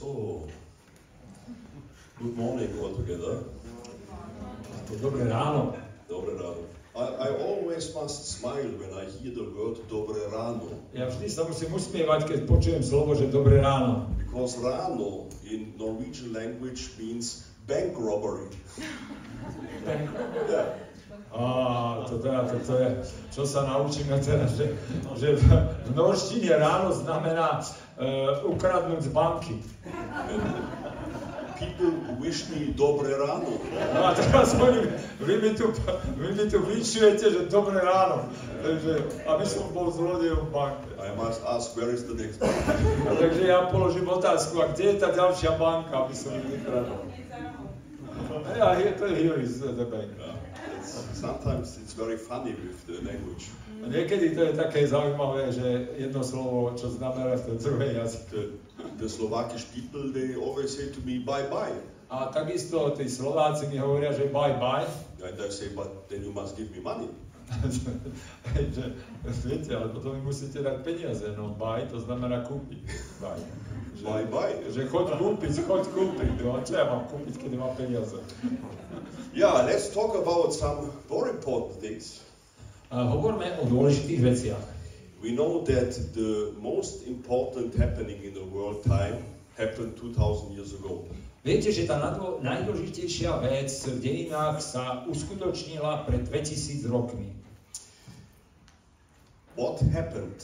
So, good morning all together. Dobré ráno. Dobré ráno. I, I always must smile when I hear the word dobré ráno. Ja vždy sa musím usmievať, keď počujem slovo, že dobré ráno. Because ráno in Norwegian language means bank robbery. Yeah. Á, to, teda, to, to je, čo sa naučíme teraz, že, že v, v norštine ráno znamená uh, ukradnúť z banky. People wish me dobré ráno. No a teraz oni, vy mi tu, vy mi tu vyčujete, že dobré ráno. Takže, aby som bol zlodejom v banke. I must ask where is the next bank? A takže ja položím otázku, a kde je tá ďalšia banka, aby som ich vykradol? Ja, je to here is the bank. It's, sometimes it's very funny with the language. A niekedy to je také zaujímavé, že jedno slovo, čo znamená v druhej jazyku. The, the Slovakish people, they always say to me bye bye. A takisto tí Slováci mi hovoria, že bye bye. And I say, but then you must give me money. že, viete, ale potom mi musíte dať peniaze. No bye, to znamená kúpiť. Bye. Bye bye. že choď kúpiť, choď kúpiť. No a čo ja mám kúpiť, keď mám peniaze? Yeah, let's talk about some more important things. A hovorme o dôležitých veciach. We know that the most important happening in the world time happened 2000 years ago. Viete, že tá najdôležitejšia vec v dejinách sa uskutočnila pred 2000 rokmi. What happened?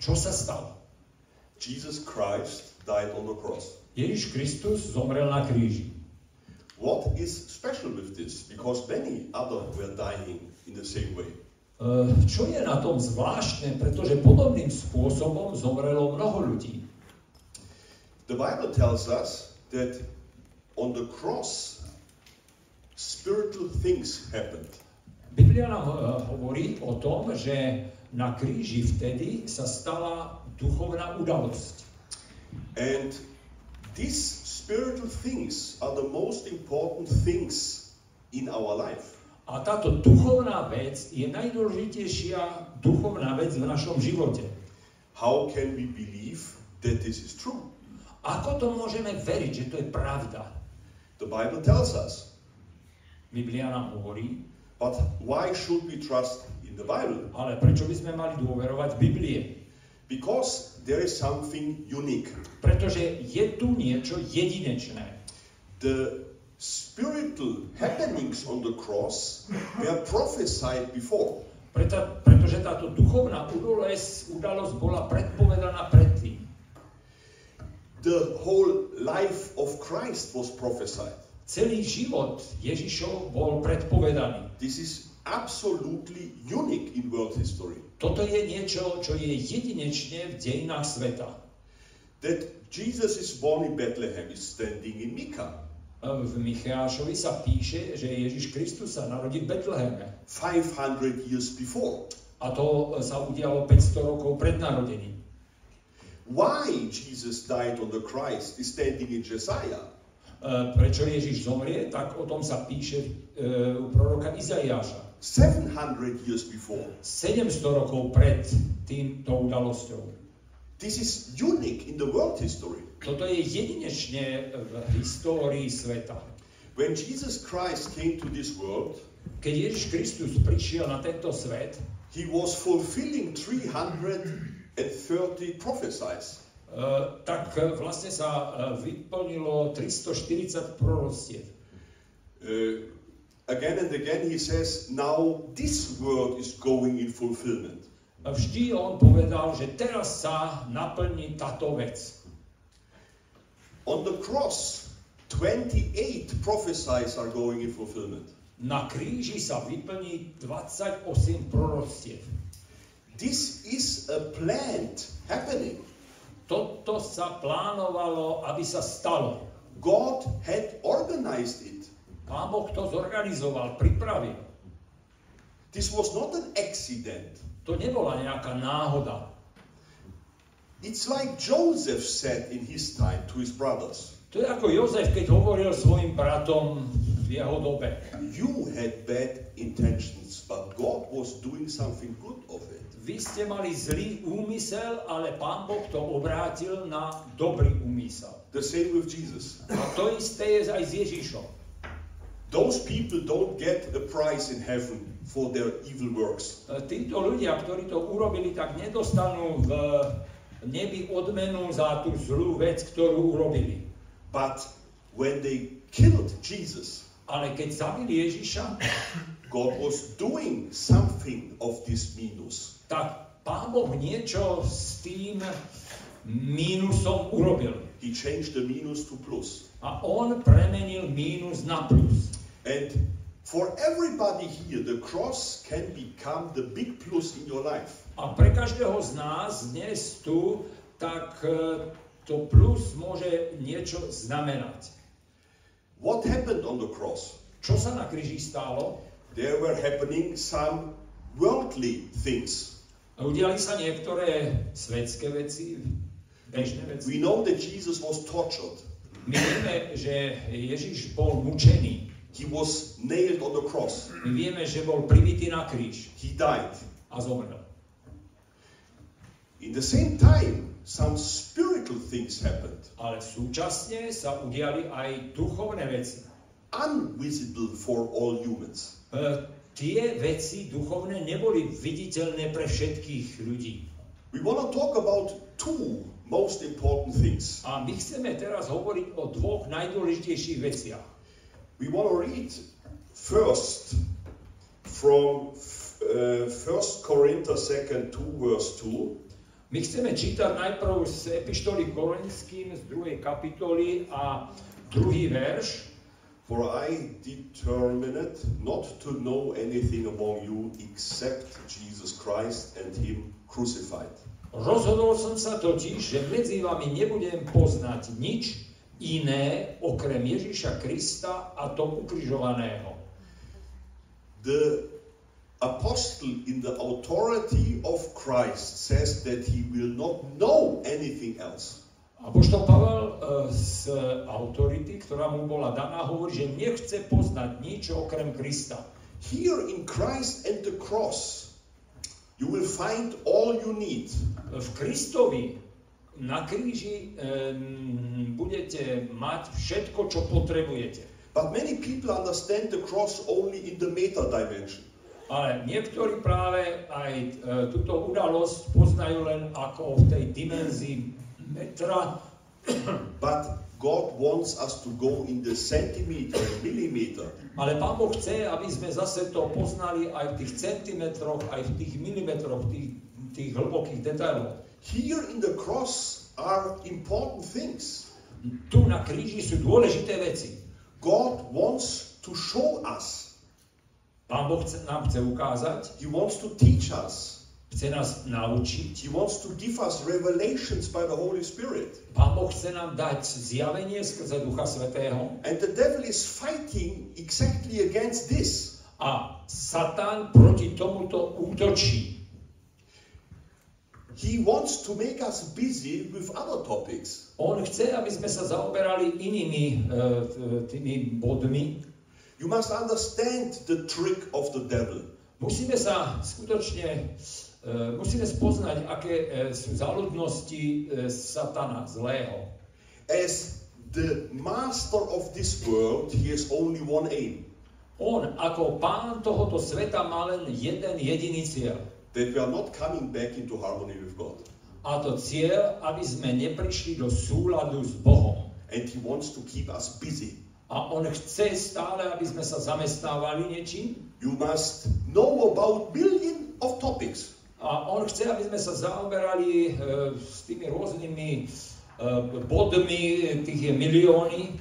Čo sa stalo? Jesus Christ died on the cross. Ježiš Kristus zomrel na kríži. What is special with this? Because many other were dying in the same way. E, Čo je na tom zvláštne, pretože podobným spôsobom zomrelo mnoho ľudí. The Bible tells us that on the cross, spiritual things happened. Biblia nám e, hovorí o tom, že na kríži vtedy sa stala duchovná udalosť. And these spiritual things are the most important things in our life. A táto duchovná vec je najdôležitejšia duchovná vec v našom živote. How can we believe that this is true? Ako to môžeme veriť, že to je pravda? The Bible tells us. Biblia nám hovorí, But why should we trust in the Bible? ale prečo by sme mali dôverovať Biblie? Because there is something unique. Pretože je tu niečo jedinečné. The spiritual happenings on the cross were prophesied before. Preto, pretože táto duchovná udalosť, udalosť bola predpovedaná predtým. The whole life of Christ was prophesied. Celý život Ježišov bol predpovedaný. This is absolutely unique in world history. Toto je niečo, čo je jedinečne v dejinách sveta. That Jesus is born in Bethlehem is standing in Micah. V Micheášovi sa píše, že Ježiš Kristus sa narodí v Betleheme. 500 years before. A to sa udialo 500 rokov pred narodením. Why Jesus died on the Christ is standing in Josiah. E, Prečo Ježiš zomrie, tak o tom sa píše e, u proroka Izaiáša. 700 years before. 700 rokov pred týmto udalosťou. This is unique in the world history. Toto je jedinečne v histórii sveta. When Jesus Christ came to this world, Keď Ježiš Kristus prišiel na tento svet, he was fulfilling 330 prophecies. e, tak e, vlastne sa e, vyplnilo 340 proroctiev. Uh, again and again he says, now this world is going in fulfillment. Vždy on povedal, že teraz sa naplní táto vec. On the cross, 28 prophecies are going in fulfillment. Na kríži sa vyplní 28 proroctiev. This is a planned happening. Toto sa plánovalo, aby sa stalo. God had organized it. Pán Boh to zorganizoval, pripravil. This was not an accident. To nebola nejaká náhoda. It's like Joseph said in his time to his brothers. To je ako Jozef, keď hovoril svojim bratom v jeho dobe. You had bad intentions, but God was doing something good of it. vy ste mali zlý úmysel, ale Pán Boh to obrátil na dobrý úmysel. The same with Jesus. A to isté je aj s Ježišom. Those people don't get a prize in heaven for their evil works. E, Títo ľudia, ktorí to urobili, tak nedostanú v nebi odmenu za tú zlú vec, ktorú urobili. But when they killed Jesus, Ale keď zabili Ježiša, God was doing something of this minus. tak Pán Boh niečo s tým mínusom urobil. He changed the minus to plus. A on premenil mínus na plus. And for everybody here, the cross can become the big plus in your life. A pre každého z nás dnes tu, tak e, to plus môže niečo znamenať. What happened on the cross? Čo sa na kríži stalo? There were happening some worldly things. Udiali sa niektoré svetské veci, bežné veci. We know that Jesus was tortured. My vieme, že Ježiš bol mučený. He was nailed on the cross. My vieme, že bol pribitý na kríž He died. a zomrel. In the same time, some spiritual things happened, Ale súčasne sa udiali aj duchovné veci. invisible for all humans. E, tie veci duchovné neboli viditeľné pre všetkých ľudí. We want to talk about two most important things. A my chceme teraz hovoriť o dvoch najdôležitejších veciach. We want to read first from uh, 1 Corinthians 2 2 verse 2 My chceme čítať najprv z epištoly Korinským z 2. kapitoly a druhý verš. For I determined not to know anything among you except Jesus Christ and Him crucified. Rozhodol som sa totiž, že medzi vami nebudem poznať nič iné okrem Ježiša Krista a to ukrižovaného. The apostle, in the authority of Christ, says that he will not know anything else. Apoštol Pavel e, z autority, ktorá mu bola daná, hovorí, že nechce poznať nič okrem Krista. Here in Christ and the cross, you will find all you need. V Kristovi na kríži e, budete mať všetko, čo potrebujete. But many people understand the cross only in the meta dimension. Ale niektorí práve aj e, túto udalosť poznajú len ako v tej dimenzii metra, But God wants us to go in the centimeter, millimeter. ale Pán Boh chce, aby sme zase to poznali aj v tých centimetroch, aj v tých milimetroch, tých, tých hlbokých detailoch. Here in the cross are important things. Tu na kríži sú dôležité veci. God wants to show us. Pán Boh chce, nám chce ukázať, He wants to teach us. Chce nás naučiť. He wants to give us revelations by the Holy Spirit. Pán Boh chce nám dať zjavenie skrze Ducha Svetého. And the devil is fighting exactly against this. A Satan proti tomuto útočí. He wants to make us busy with other topics. On chce, aby sme sa zaoberali inými e, tými bodmi. You must understand the trick of the devil. Musíme sa skutočne, musíme spoznať, aké e, sú záľudnosti e, Satana, zlého. As the master of this world, he has only one aim. On ako pán tohoto sveta má len jeden jediný cieľ. That we are not coming back into harmony with God. A to cieľ, aby sme neprišli do súladu s Bohom. And he wants to keep us busy. A on chce stále, aby sme sa zamestnávali niečím. You must know about million of topics. A on chce, aby sme sa zaoberali s tými rôznymi bodmi, tých je milióny.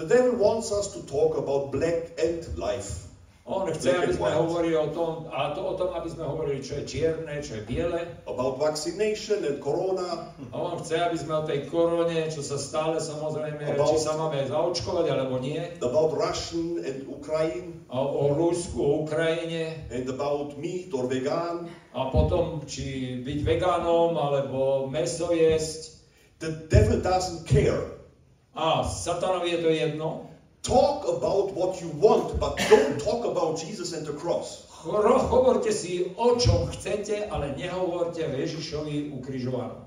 The devil wants us to talk about black and life. On chce, aby sme hovorili o tom, a to o tom, aby sme hovorili, čo je čierne, čo je biele. About vaccination and corona. On chce, aby sme o tej korone, čo sa stále samozrejme, About- či sa máme zaočkovať, alebo nie. About Russian and Ukraine. A o Rusku, o Ukrajine. And about meat or vegan. A potom, či byť vegánom, alebo meso jesť. The devil doesn't care. A satanovi je to jedno. Talk about what you want, but don't talk about Jesus and the cross. Hovorte si o čom chcete, ale nehovorte o Ježišovi ukrižovanom.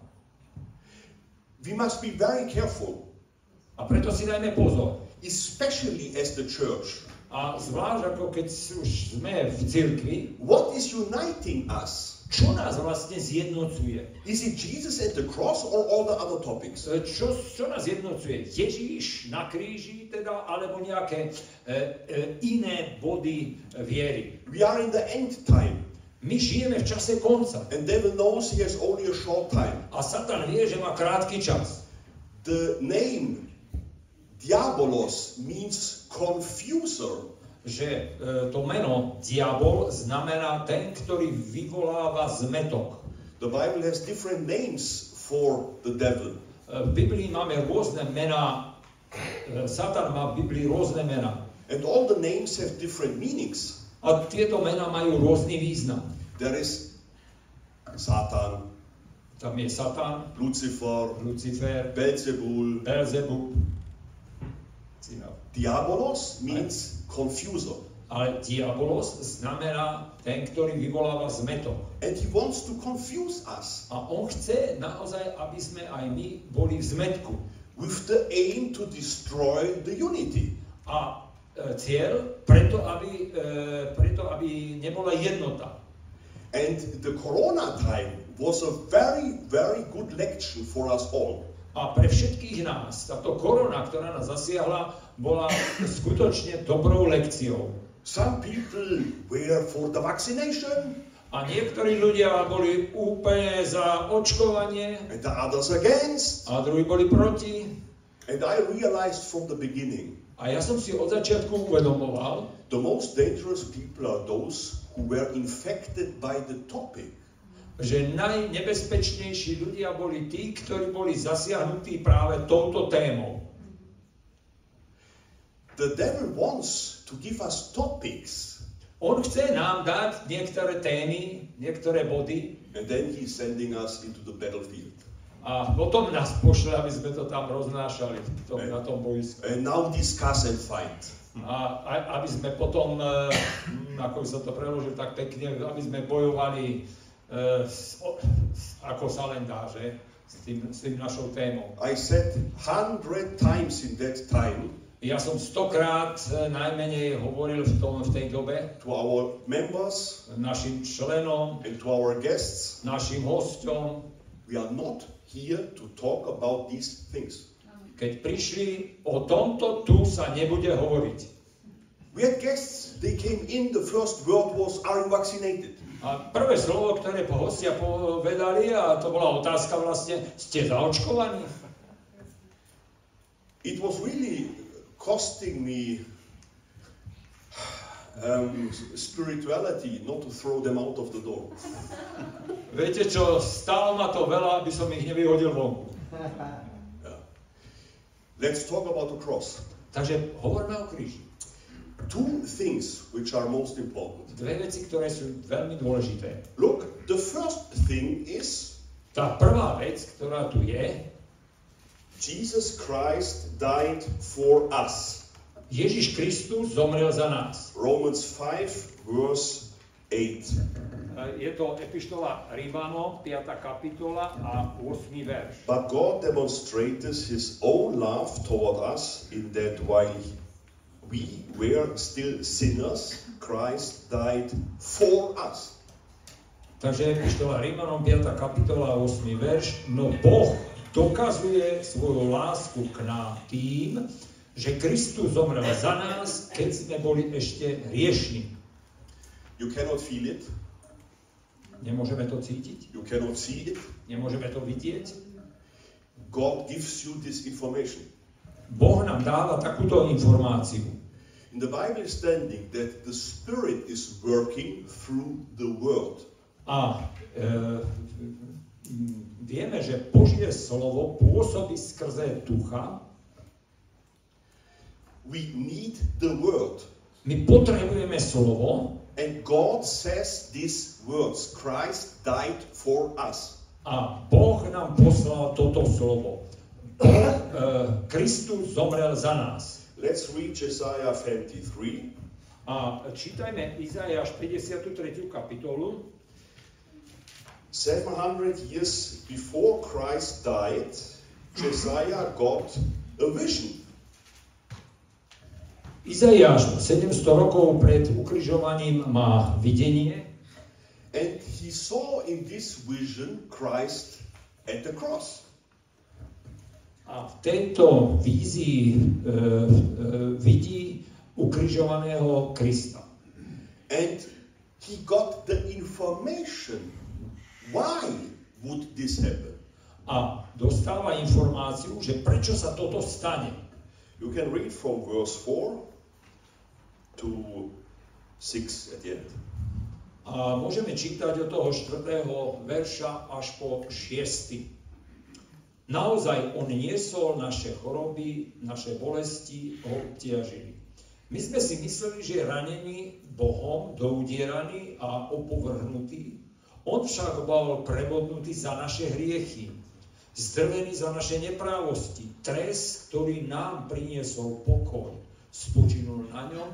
We must be very careful, A preto si dajme pozor. especially as the church. A zvlášť ako keď už sme v cirkvi, What is uniting us? Čo nás vlastne zjednocuje? Is it Jesus and the cross or all the other topics? E, Čo, čo nás jednocuje? Ježíš na kríži teda, alebo nejaké e, e, iné body viery? We are in the end time, My žijeme v čase konca and devil knows he has only a short time. a Satan vie, že má krátky čas. The name Diabolos means confuser. Že e, to meno diabol znamená ten, ktorý vyvoláva zmetok. The Bible has different names for the devil. E, v Biblii máme rôzne mená. E, Satan má v Biblii rôzne mená. And all the names have different meanings. A tieto mená majú rôzny význam. There is Satan, Tam je Satan, Lucifer, Lucifer, Beelzebul. Belzebub. Diabolos means confuser. Ale diabolos znamená ten, ktorý vyvoláva zmetok. And he wants to confuse us A on chce naozaj, aby sme aj my boli v zmetku. with the aim to destroy the unity. A e, cieľ preto aby, e, preto, aby nebola jednota. And the Corona time was a very, very good lecture for us all. A pre všetkých nás táto korona, ktorá nás zasiahla, bola skutočne dobrou lekciou. Some people were for the vaccination A niektorí ľudia boli úplne za očkovanie and the others against. a druhí boli proti. And I realized from the beginning A ja som si od začiatku uvedomoval, the most dangerous people are those who were infected by the topic. že najnebezpečnejší ľudia boli tí, ktorí boli zasiahnutí práve touto témou. The devil wants to give us topics On chce nám dať niektoré témy, niektoré body and then he's sending us into the battlefield. a potom nás pošle, aby sme to tam roznášali tom, na tom boisku. And now discuss and fight. A a- aby sme potom, eh, hm, ako by sa to preložil tak pekne, aby sme bojovali eh, s- ako sa len dá, že? S tým, s tým našou témou. I said hundred times in that time Ja som stokrát eh, najmenej hovoril v, tom, v tej dobe to our members našim členom, and to our guests, našim hosťom, we are not here to talk about these things. keď prišli, o tomto tu sa nebude hovoriť. We had guests, they came in, the first word was, Are you vaccinated? A prvé slovo, ktoré po hostia povedali, a to bola otázka vlastne, ste zaočkovaní? It was really costing me um, spirituality not to throw them out of the door. Viete čo, stálo ma to veľa, aby som ich nevyhodil. Yeah. Let's talk about the cross. Takže hovoríme o kríži. Two things which are most important. Dve veci, ktoré sú veľmi dôležité. Look, the first thing is Tá prvá vec, ktorá tu je, Jesus Christ died for us. Ježiš Kristus zomrel za nás. Romans 5, verse 8. Je to epištola Rímanom, 5. kapitola a 8. verš. But God demonstrated his own love toward us in that while we were still sinners, Christ died for us. Takže epištola Rímanom, 5. kapitola a 8. verš. No Boh dokazuje svoju lásku k nám tým, že Kristus zomrel za nás, keď sme boli ešte hriešni. You cannot feel it, Nemôžeme to cítiť, you cannot see it. nemôžeme to vidieť. God gives you this information. Boh nám dáva takúto informáciu. In the Bible is standing that the Spirit is working through the Word. A e, vieme, že Božie slovo pôsobí skrze ducha. We need the Word. My potrebujeme slovo And God says these words Christ died for us. a Boh nám poslal toto slovo. Boh, e, Kristus zomrel za nás. Let's read Isaiah 53. A čítajme Izajáš 53. kapitolu. 700 years before Christ died, Josiah got a vision. Izajáš 700 rokov pred ukrižovaním má videnie And he saw in this vision Christ at the cross. a v tejto vízii e, eh, e, eh, vidí ukrižovaného Krista. And he got the information. Why would this happen? A dostáva informáciu, že prečo sa toto stane. You can read from verse 4 to 6 at the end. A môžeme čítať od toho 4. verša až po 6. Naozaj on niesol naše choroby, naše bolesti ho obtiažili. My sme si mysleli, že je ranený Bohom, doudieraný a opovrhnutý. On však bol prebodnutý za naše hriechy, zdrvený za naše neprávosti. Trest, ktorý nám priniesol pokoj, spočinul na ňom.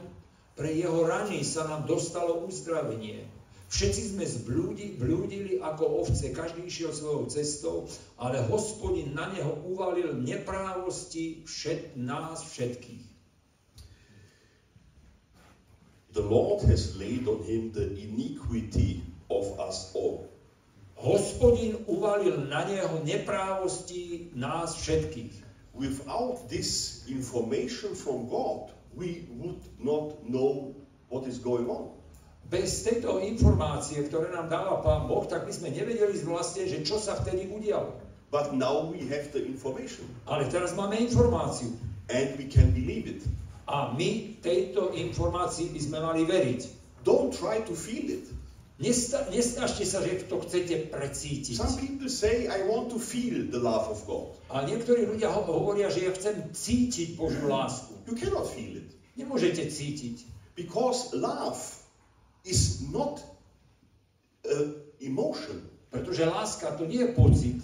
Pre jeho rany sa nám dostalo uzdravenie. Všetci sme zblúdi, blúdili ako ovce, každý išiel svojou cestou, ale hospodin na neho uvalil neprávosti všet, nás všetkých. The Lord has laid on him the iniquity of us all. Hospodin uvalil na neho neprávosti nás všetkých. Without this information from God, we would not know what is going on. Bez tejto informácie, ktoré nám dáva Pán Boh, tak by sme nevedeli vlastne, že čo sa vtedy udialo. But now we have the information Ale teraz máme informáciu. and we can believe it. A my tejto informácii by sme mali veriť. Don't try to feel it. Nesnažte sa, že to chcete precítiť. Some people say, I want to feel the love of God. A niektorí ľudia ho- hovoria, že ja chcem cítiť Božiu lásku. You cannot feel it Nemôžete cítiť. because love is not an emotion. Pretože láska to nie je pocit.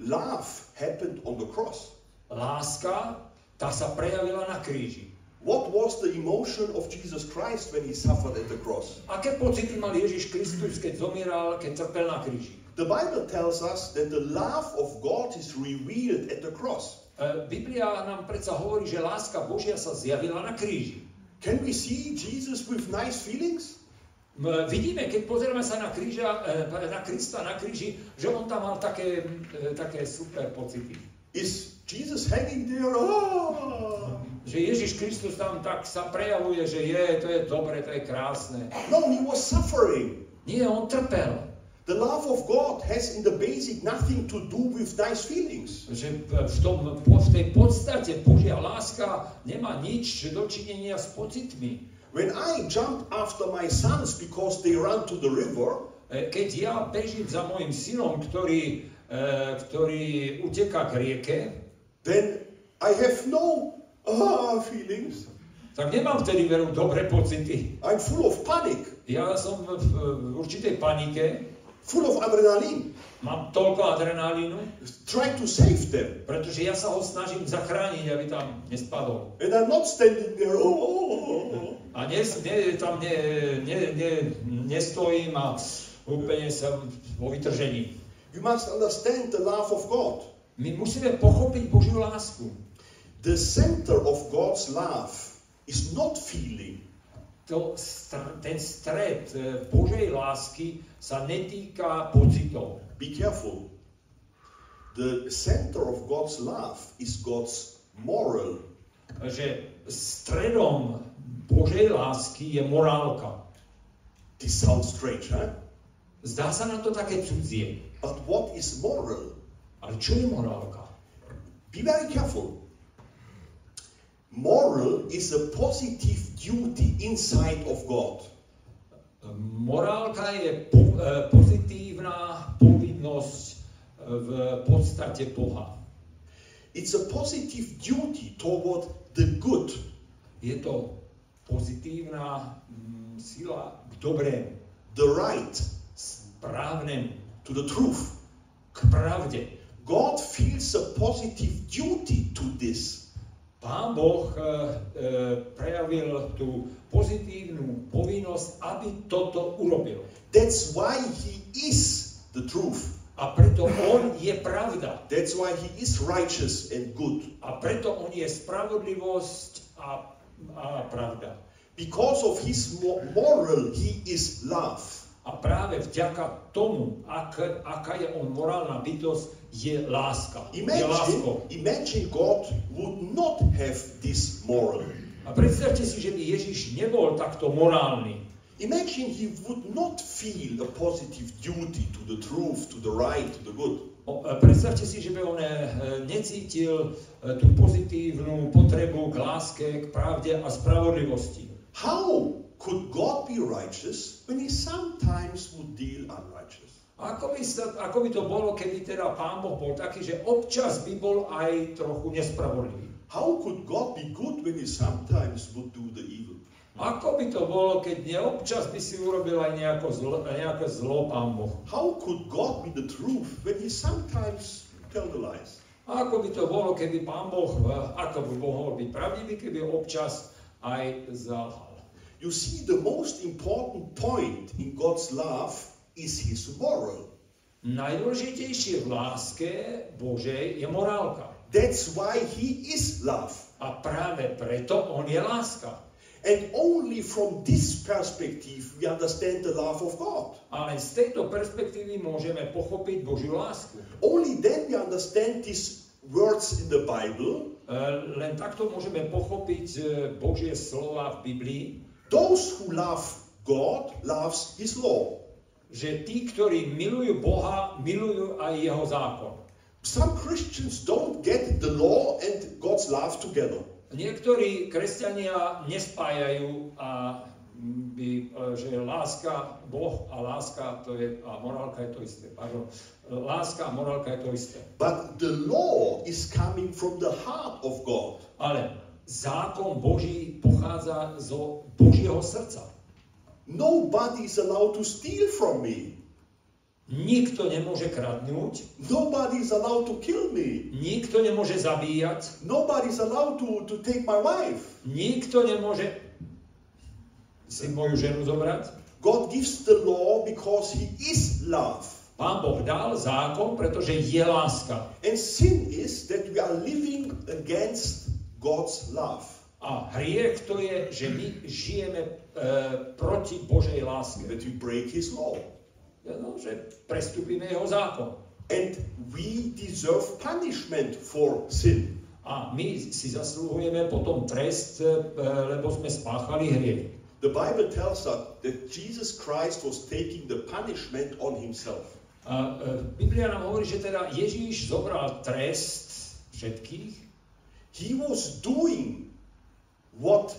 Love happened on the cross. Láska, tá sa prejavila na kríži. What was the emotion of Jesus Christ when he suffered at the cross? Aké pocity mal Ježiš Kristus, keď zomieral, keď trpel na kríži? The Bible tells us that the love of God is revealed at the cross. E, Biblia nám predsa hovorí, že láska Božia sa zjavila na kríži. Can we see Jesus with nice feelings? M- Vidíme, keď pozeráme sa na, kríža, e, na Krista na kríži, že on tam mal také, e, také super pocity. Is Jesus hanging there? Ah! Že Ježiš Kristus tam tak sa prejavuje, že je, to je dobre, to je krásne. No, he was suffering. Nie, on trpel. The love of God has in the basic nothing to do with nice feelings. Že v, tom, v tej podstate Božia láska nemá nič dočinenia s pocitmi. When I jump after my sons because they run to the river, E, Keď ja bežím za môjim synom, ktorý, e, ktorý uteká k rieke, then I have no ah feelings. tak nemám vtedy veru dobré pocity. I'm full of panic, Ja som v, v určitej panike, full of adrenaline. mám toľko adrenalínu, Try to save them. pretože ja sa ho snažím zachrániť, aby tam nespadol. And I'm not standing there, oh, oh, oh, oh. A ne, ne, tam ne, ne, ne, nestojím a úplne som vo vytržení. You must understand the love of God. My musíme pochopiť Božiu lásku. The center of God's love is not feeling. To, ten stred e, Božej lásky sa netýka pocitov. Be careful. The center of God's love is God's moral. Že stredom Božej lásky je morálka. This sounds strange, huh? Zdá sa nám to také cudzie. But what is moral? Čo je morálka? Be very careful. Moral is a positive duty inside of God. Morálka je po, e, pozitívna povinnosť e, v podstate Boha. It's a positive duty toward the good. Je to pozitívna mm, sila k dobrému, the right, správnemu, to the truth. k pravde. God feels a positive duty to this. Pán Boh e, prejavil tú pozitívnu povinnosť, aby toto urobil. That's why he is the truth. A preto on je pravda. That's why he is righteous and good. A preto on je spravodlivosť a, a pravda. Because of his mo- moral, he is love. A práve vďaka tomu, ak, aká je on morálna bytosť, je láska. Je Imagine, láskou. imagine God would not have this moral. A predstavte si, že by Ježiš nebol takto morálny. Imagine he would not feel a positive duty to the truth, to the right, to the good. E, Predstavte si, že by on e, necítil e, tú pozitívnu potrebu k láske, k pravde a spravodlivosti. How could God be righteous when he sometimes would deal unrighteous? Ako by, sa, ako by to bolo, keby teda Pán Boh bol taký, že občas by bol aj trochu nespravodlivý? How could God be good when he sometimes would do the evil? Ako by to bolo, keď neobčas by si urobil aj nejako zlo, nejaké zlo Pán Boh? How could God be the truth when he sometimes tell the lies? Ako by to bolo, keby Pán Boh, e, ako by mohol byť pravdivý, keby občas aj zalhal? You see, the most important point in God's love is his moral. Najdôležitejšie v láske Božej je morálka. That's why he is love. A práve preto on je láska. And only from this perspective we understand the love of God. A len z tejto perspektívy môžeme pochopiť Božiu lásku. Only then we understand these words in the Bible. E, Len takto môžeme pochopiť e, Božie slova v Biblii, Those who love God loves his law. že tí, ktorí milujú Boha, milujú aj jeho zákon. Some Christians don't get the law and God's love together. Niektorí kresťania nespájajú a by, e, že láska, Boh a láska to je, a morálka je to isté. Pardon. Láska a morálka je to isté. But the law is coming from the heart of God. Ale zákon Boží pochádza zo Božieho srdca. Nobody is allowed to steal from me. Nikto nemôže kradnúť, Nobody is allowed to kill me. nikto nemôže zabíjať, Nobody is allowed to, to take my wife. nikto nemôže si moju ženu zobrať. God gives the law because he is love. Pán Boh dal zákon, pretože je láska. And sin is that we are living against God's love. A hriech to je, že my žijeme e, proti Božej láske. That we break his law. No, že prestúpime jeho zákon. And we deserve punishment for sin. A my si zaslúhujeme potom trest, e, lebo sme spáchali hriech. The Bible tells us that Jesus Christ was taking the punishment on himself. A e, Biblia nám hovorí, že teda Ježíš zobral trest všetkých He was doing what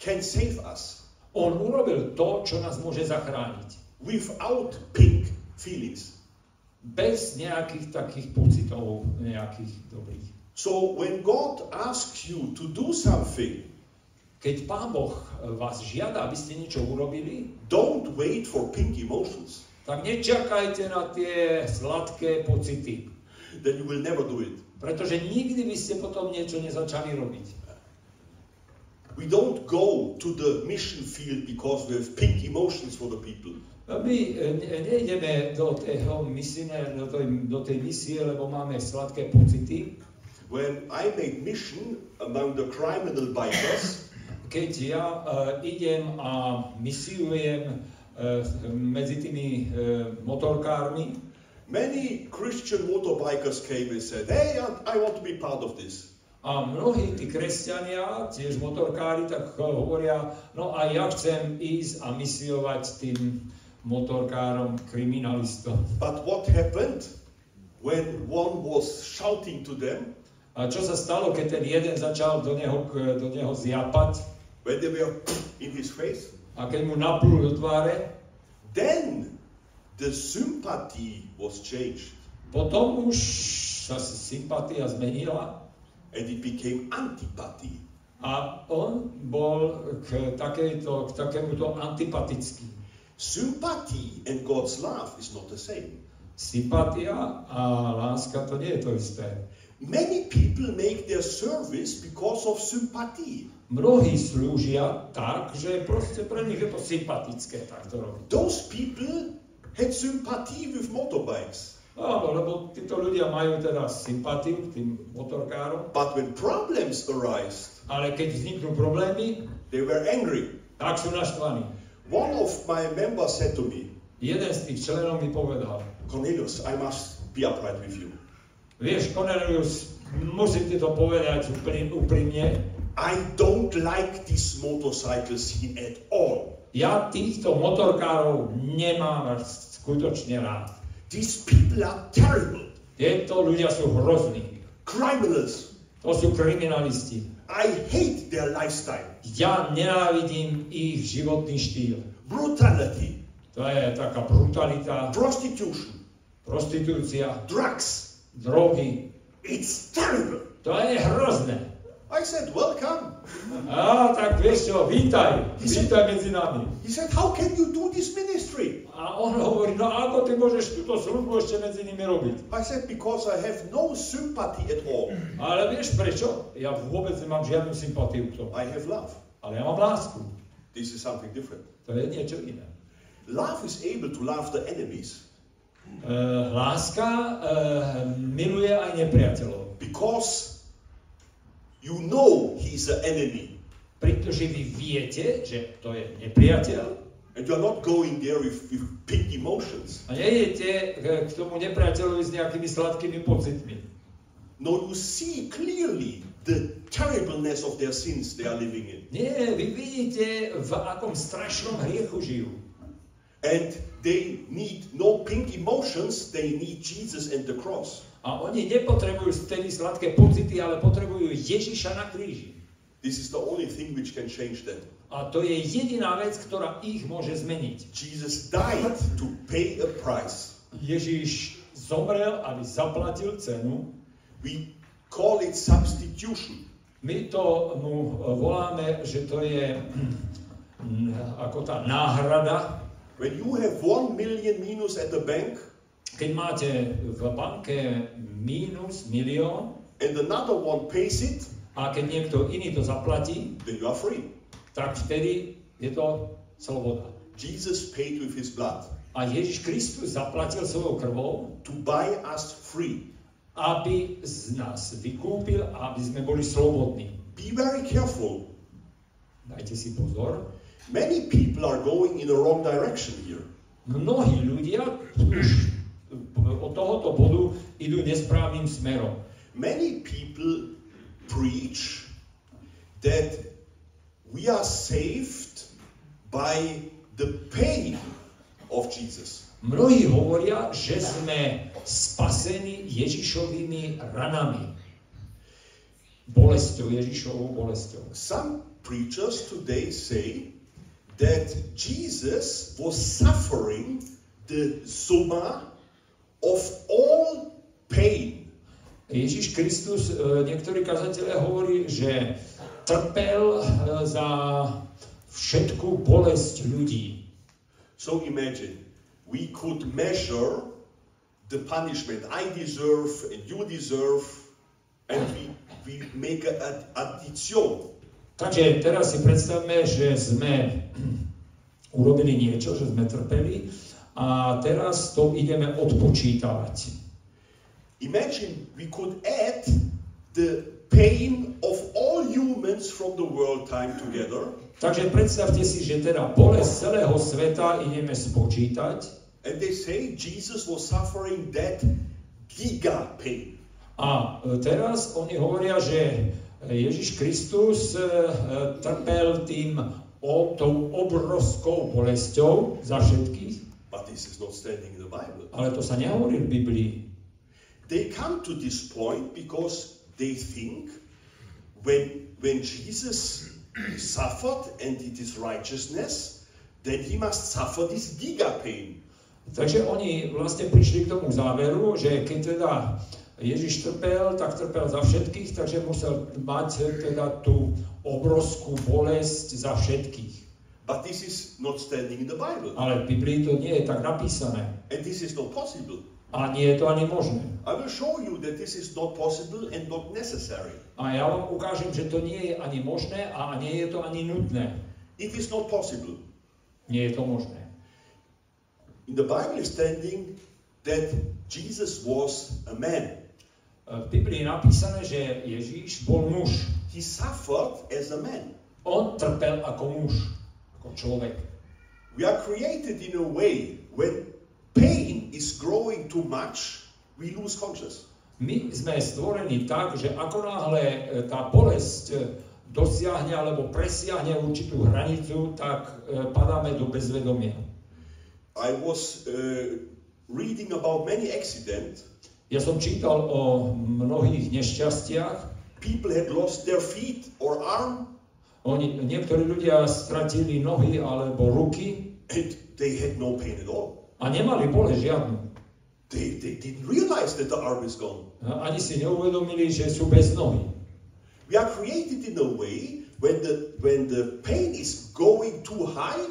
can save us On urobil to, čo nás môže zachrániť. without pink feelings. Bez nejakých takých pocitov, nejakých dobrých. So when God asks you to do something, Keď Pán Boh vás žiada, aby ste niečo urobili, don't wait for pink emotions. tak nečakajte na tie sladké pocity. Then you will never do it. Pretože nikdy by ste potom niečo nezačali robiť. We don't go to the mission field because we have pink emotions for the people. No my e, ne- nejdeme do, tého misine, do, tej, do tej misie, lebo máme sladké pocity. When I made mission among the criminal bikers, Keď ja uh, idem a misiujem uh, medzi tými uh, motorkármi, many Christian motorbikers came and said, Hey, I, I want to be part of this. a mnohí tí kresťania, tiež motorkári, tak uh, hovoria, no a ja chcem ísť a misiovať tým motorkárom, kriminalistom. But what happened when one was shouting to them, A čo sa stalo, keď ten jeden začal do neho, k- do neho zjapať when they were in his face? a keď mu naplul do tváre, Then the sympathy was changed potom už sa sympatia zmenila and it became antipathy. a on bol k, takejto, k takémuto antipatický. Sympathy and God's love is not the same. Sympatia a láska to nie je to isté. Many people make their service because of sympathy. Mnohí slúžia tak, že proste pre nich je to sympatické tak to robiť. Those people had sympathy with motorbikes. Áno, lebo títo ľudia majú teda sympatiu k tým motorkárom, But when problems arise, ale keď vzniknú problémy, they were angry. tak sú naštvaní. One of my members said to me, Jeden z tých členov mi povedal, Cornelius, I must be upright with you. vieš, Cornelius, musím ti to povedať úprimne, I don't like these motorcycles here at all. ja týchto motorkárov nemám skutočne rád. These people are terrible, Tieto ľudia sú hrozní. criminals. To sú kriminalisti. I hate their lifestyle, Ja nenávidím ich životný štýl. brutality, To je taká brutalita, prostitution, prostitúcia, drugs. drogy. It's terrible. To je hrozné. I said, welcome. Á, tak vieš čo, vítaj, vítaj medzi nami. He said, how can you do this ministry? A on hovorí, no ako ty môžeš túto službu ešte medzi nimi robiť? I said, because I have no sympathy at all. Ale vieš prečo? Ja vôbec nemám žiadnu sympatiu k tomu. I have love. Ale ja mám lásku. This is something different. To je niečo iné. Love is able to love the enemies Uh, láska uh, miluje aj nepriateľov. because you know he's an enemy Pretože vy viete, že to je nepriateľ and you're not going there with, with pink emotions. a nejdete k, k tomu nepriateľovi s nejakými sladkými pocitmi. No, you see clearly the terribleness of their sins they are living in. Nie, vy vidíte, v akom strašnom hriechu žijú. And they need no pink emotions, they need Jesus and the cross. A oni nepotrebujú vtedy sladké pocity, ale potrebujú Ježiša na kríži. This is the only thing which can change them. A to je jediná vec, ktorá ich môže zmeniť. Jesus died to pay a price. Ježiš zomrel, aby zaplatil cenu. We call it substitution. My to mu voláme, že to je hm, ako tá náhrada. When you have one million minus at the bank Keď máte v banke mínus milión and another one pays it, a keď niekto iný to zaplatí, then you are free. tak vtedy je to sloboda. Jesus paid with his blood A Ježiš Kristus zaplatil svojou krvou, to buy us free. aby z nás vykúpil, aby sme boli slobodní. Be very careful. Dajte si pozor. Many people are going in the wrong direction here. Mnohí ľudia už od tohoto bodu idú nesprávnym smerom. Many people preach that we are saved by the pain of Jesus. Mnohí hovoria, že sme spasení Ježišovými ranami. Bolesťou, Ježišovou bolesťou. Some preachers today say that Jesus was suffering the summa of all pain. Ježiš Kristus, eh, e, niektorí kazatelia hovorí, že trpel e, eh, za všetku bolesť ľudí. So imagine, we could measure the punishment I deserve and you deserve, and we, we make a, a addition. Takže teraz si predstavme, že sme urobili niečo, že sme trpeli a teraz to ideme odpočítavať. Imagine we could add the pain of all humans from the world time together, Takže predstavte si, že teda bolesť celého sveta ideme spočítať and they say Jesus was suffering that giga pain. a e, teraz oni hovoria, že Ježiš Kristus e, e, trpel tým o, tou obrovskou bolesťou za všetkých, But this is not standing in the Bible. ale to sa nehovorí v Biblii. They come to this point because they think when, when Jesus suffered and it is righteousness, then he must suffer this giga pain. Takže oni vlastne prišli k tomu záveru, že keď teda Ježiš trpel, tak trpel za všetkých, takže musel mať teda tú obrovskú bolesť za všetkých. But this is not standing in the Bible. Ale v Biblii to nie je tak napísané. And this is not possible. A nie je to ani možné. I will show you that this is not possible and not necessary. A ja vám ukážem, že to nie je ani možné a nie je to ani nutné. It is not possible. Nie je to možné. In the Bible is standing that Jesus was a man. V Biblii je napísané, že Ježíš bol muž. He suffered as a man. On trpel ako muž, ako človek. We are created in a way when pain is growing too much, we lose conscious. My sme stvorení tak, že ako náhle e, tá bolesť e, dosiahne alebo presiahne určitú hranicu, tak padáme do bezvedomia. I was uh, reading about many accidents. Ja som čítal o mnohých nešťastiach. People had lost their feet or arm Oni, niektorí ľudia stratili nohy alebo ruky and they had no pain at all. a nemali bolesť žiadnu. They, they didn't realize that the arm is gone. Ani si neuvedomili, že sú bez nohy. We are created in a way when the when the pain is going too high,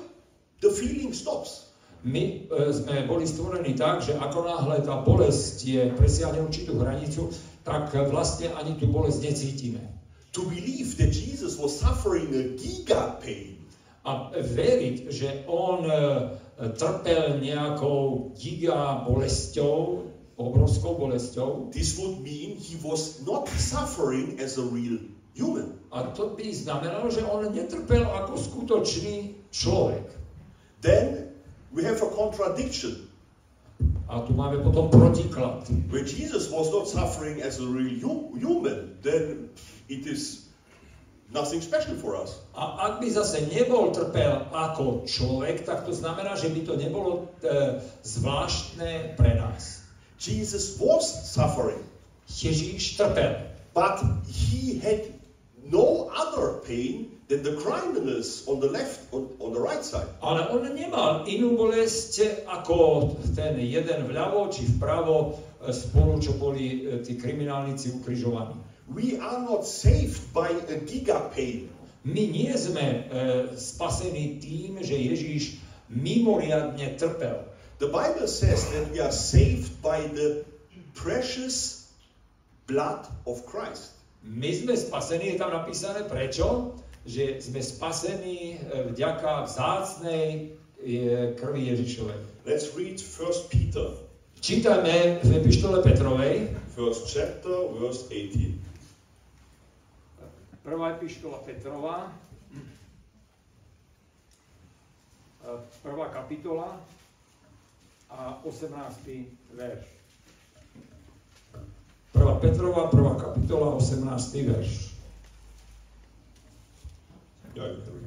the feeling stops. My e, sme boli stvorení tak, že ako náhle tá bolesť je presiahne určitú hranicu, tak vlastne ani tú bolesť necítime. To believe that Jesus was suffering a giga pain A veriť, že on e, trpel nejakou giga bolesťou, obrovskou bolesťou, This would mean he was not suffering as a real human. a to by znamenalo, že on netrpel ako skutočný človek. Then we have a contradiction A tu máme potom protiklad. where Jesus was not suffering as a real hu- human. Then it is nothing special for us. A ak by zase nebol trpel ako človek, tak to znamená, že by to nebolo e, zvláštne pre nás. Jesus was suffering, Ježíš trpel, but he had no other pain than the criminals on the left, on, on the right side. ale on nemal inú bolesť ako ten jeden vľavo či vpravo e, spolu, čo boli e, tí kriminálnici ukrižovaní. We are not saved by a giga pain. My nie sme e, spasení tým, že Ježíš mimoriadne trpel. The Bible says that we are saved by the precious blood of Christ. My sme spasení, je tam napísané prečo? Že sme spasení e, vďaka vzácnej e, krvi Ježišovej. Let's read 1 Peter, Čítajme v epištole Petrovej, first chapter, verse 18. prvá epištola Petrova, e, prvá kapitola a 18. verš. Prvá Petrova, prvá kapitola, 18. verš. Read it.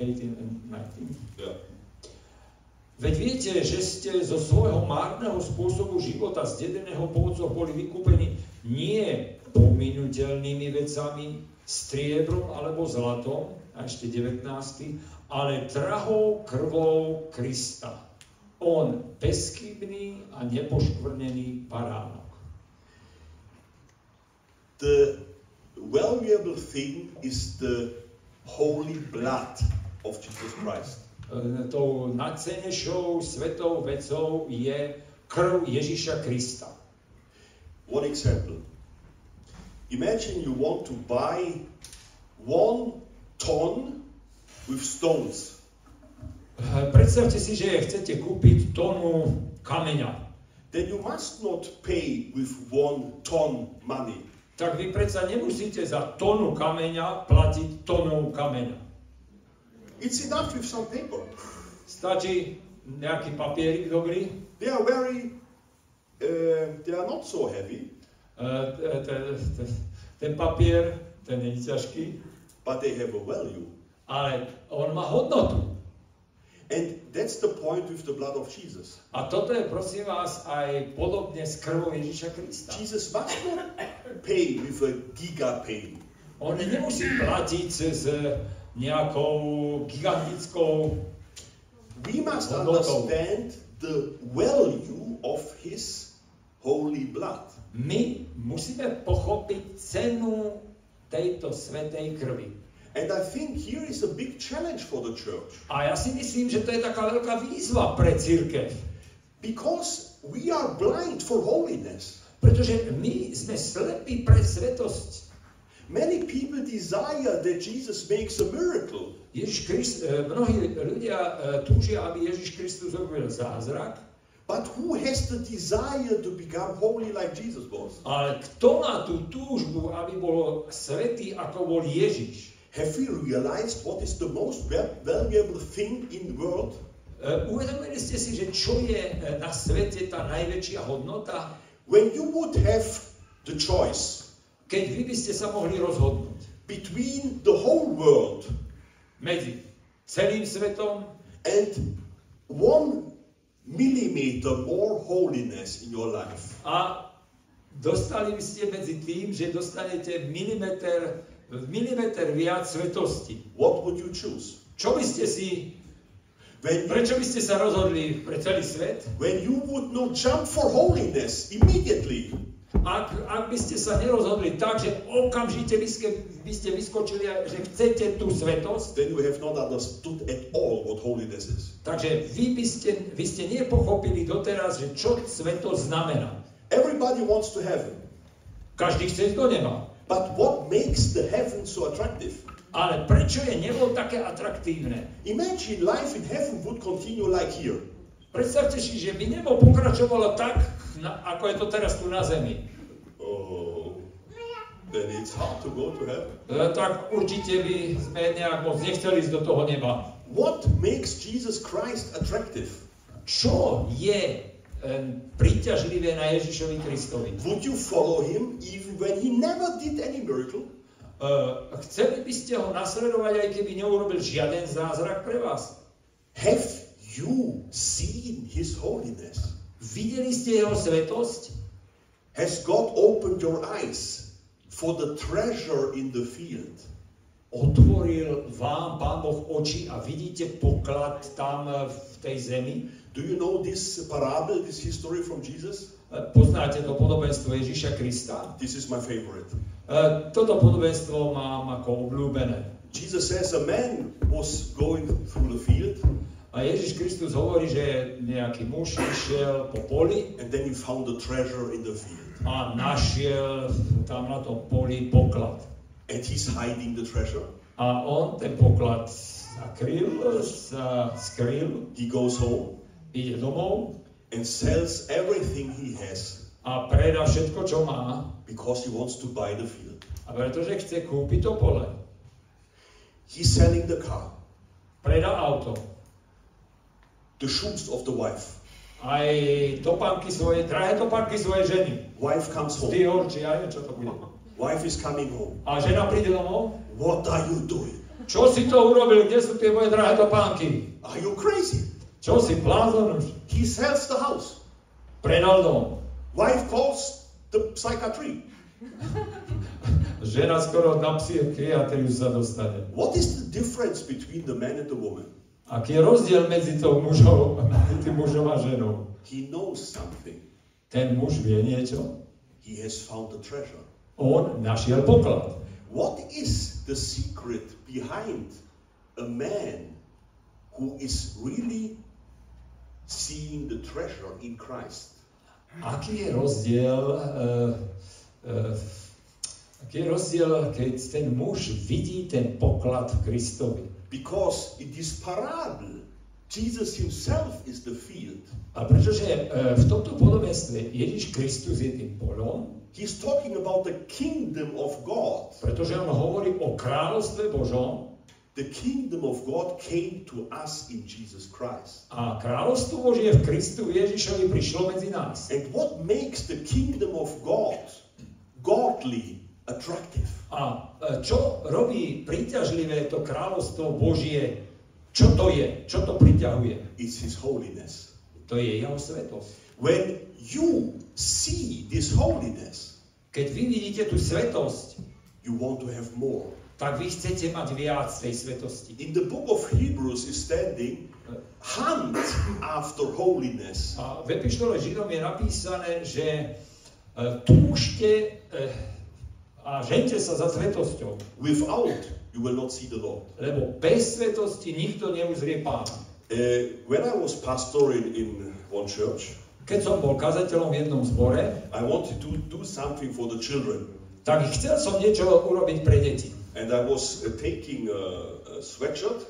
18 and 19. Yeah. Veď viete, že ste zo svojho márneho spôsobu života zdedeného po otcoch boli vykúpení nie pominuteľnými vecami, striebrom alebo zlatom, a ešte 19, ale drahou krvou Krista. On bezchybný a nepoškvrnený baránok. The valuable thing is the holy blood of Jesus Christ. E, Tou najcenejšou svetou vecou je krv Ježiša Krista. One example. Imagine you want to buy one ton with stones. E, Predstavte si, že chcete kúpiť tonu kameňa. Then you must not pay with one ton money. Tak vy predsa nemusíte za tonu kameňa platiť tonou kameňa. It's enough with some paper. Stačí nejaký papierik dobrý, They are very, uh, they are not so heavy, e, te- ten papier, ten je ťažký, but they have a value. ale on má hodnotu. And that's the point with the blood of Jesus. A toto je, prosím vás, aj podobne s krvou Ježiša Krista. Jesus must not pay with a giga pain. On nemusí platiť s nejakou gigantickou... We must Hodnotou. understand the value of his holy blood. My musíme pochopiť cenu tejto svetej krvi. And I think here is a big challenge for the church A ja si myslím, že to je taká veľká výzva pre církev. Because we are blind for holiness. Pretože my sme slepí pre svetosť. Many people desire that Jesus makes a miracle. Ježiš Krist, e, mnohí ľudia e, túžia, aby Ježiš Kristus robil zázrak, But who has the desire to become holy like Jesus was? ale kto má tú túžbu, aby bol svetý, ako bol Ježiš? Have we realized what is the most val- valuable thing in the world? E, Uvedomili ste si, že čo je e, na svete tá najväčšia hodnota? When you would have the choice Keď vy by ste sa mohli rozhodnúť between the whole world medzi celým svetom and one millimeter more holiness in your life, a dostali by ste medzi tým, že dostanete milimeter, milimeter viac svetosti. what would you choose? Čo by ste si, When, prečo by ste sa rozhodli pre celý svet? when you would not jump for holiness immediately, Ak, ak by ste sa nerozhodli tak, že okamžite by ste, by ste vyskočili, že chcete tú svetosť, then you have not understood at all what holiness is. takže vy by ste, vy ste nepochopili doteraz, že čo svetosť znamená. Everybody wants to heaven. Každý chce do neba. But what makes the heaven so attractive? Ale prečo je nebo také atraktívne? Imagine life in heaven would continue like here. Predstavte si, že by nebo pokračovalo tak, ako je to teraz tu na Zemi. Oh, then it's hard to go to heaven. Tak určite by sme nejak moc nechceli ísť do toho neba. What makes Jesus Christ attractive? Čo je príťažlivé na Ježišovi Kristovi? Would you follow him even when he never did any miracle? E, chceli by ste ho nasledovať, aj keby neurobil žiaden zázrak pre vás? Have you seen his holiness? Videli ste jeho svetosť? Has God opened your eyes for the treasure in the field? Otvoril vám Pán Boh oči a vidíte poklad tam e, v tej zemi? Do you know this parable, this history from Jesus? E, Poznáte to podobenstvo Ježiša Krista? This is my favorite. E, Toto podobenstvo mám ako obľúbené. Jesus says a man was going through the field A Ježiš Kristus hovorí, že nejaký muž išiel po poli and then he found a treasure in the field. a našiel tam na tom poli poklad. And he's hiding the treasure. A on ten poklad zakryl, skryl, He goes home ide domov and sells everything he has a predá všetko, čo má, because he wants to buy the field. a pretože chce kúpiť to pole. He's selling the car, Predá auto, the shoes of the wife. aj topánky svoje, drahé topánky svojej ženy. Wife comes home. Dior, ja neviem, čo to bude. Wife is coming home. A žena príde domov, What are you doing? čo si to urobil, kde sú tie moje drahé topánky? Are you crazy? Čo si blázon? He sells the house. Predal dom. Wife calls the psychiatry. Žena skoro na psychiatriu sa dostane. What is the difference between the man and the woman? Aký je rozdiel medzi tou mužou, medzi mužom a ženou? He knows something. Ten muž vie niečo, He has found a treasure. on našiel poklad. What is the secret behind a man who is really seeing the treasure in Christ? Aký je rozdiel, uh, uh, aký je rozdiel, keď ten muž vidí ten poklad v Kristovi? Because in this parable, Jesus himself is the field. A pretože uh, v tomto podobenstve Ježiš Kristus je tým polom, He's talking about the kingdom of God. pretože on hovorí o kráľovstve Božom The kingdom of God came to us in Jesus Christ. a kráľovstvo Božie v Kristu Ježišovi prišlo medzi nás. And what makes the kingdom of God godly, attractive? A e, čo robí príťažlivé to kráľovstvo Božie? Čo to je? Čo to priťahuje? It's His holiness. To je jeho svetosť. When you see this holiness, Keď vy vidíte tú svetosť, you want to have more. Tak vy chcete mať viac tej svetosti. In the book of Hebrews is standing, hunt after holiness. A v epištole Židom je napísané, že e, túžte e, a žente sa za svetosťou, Without, you will not see the Lord. lebo bez svetosti nikto neuzrie pána. Uh, when I was pastor in, in one church, Keď som bol kazateľom v jednom zbore, I wanted to do something for the children. tak chcel som niečo urobiť pre deti. And I was uh, taking a, a sweatshirt.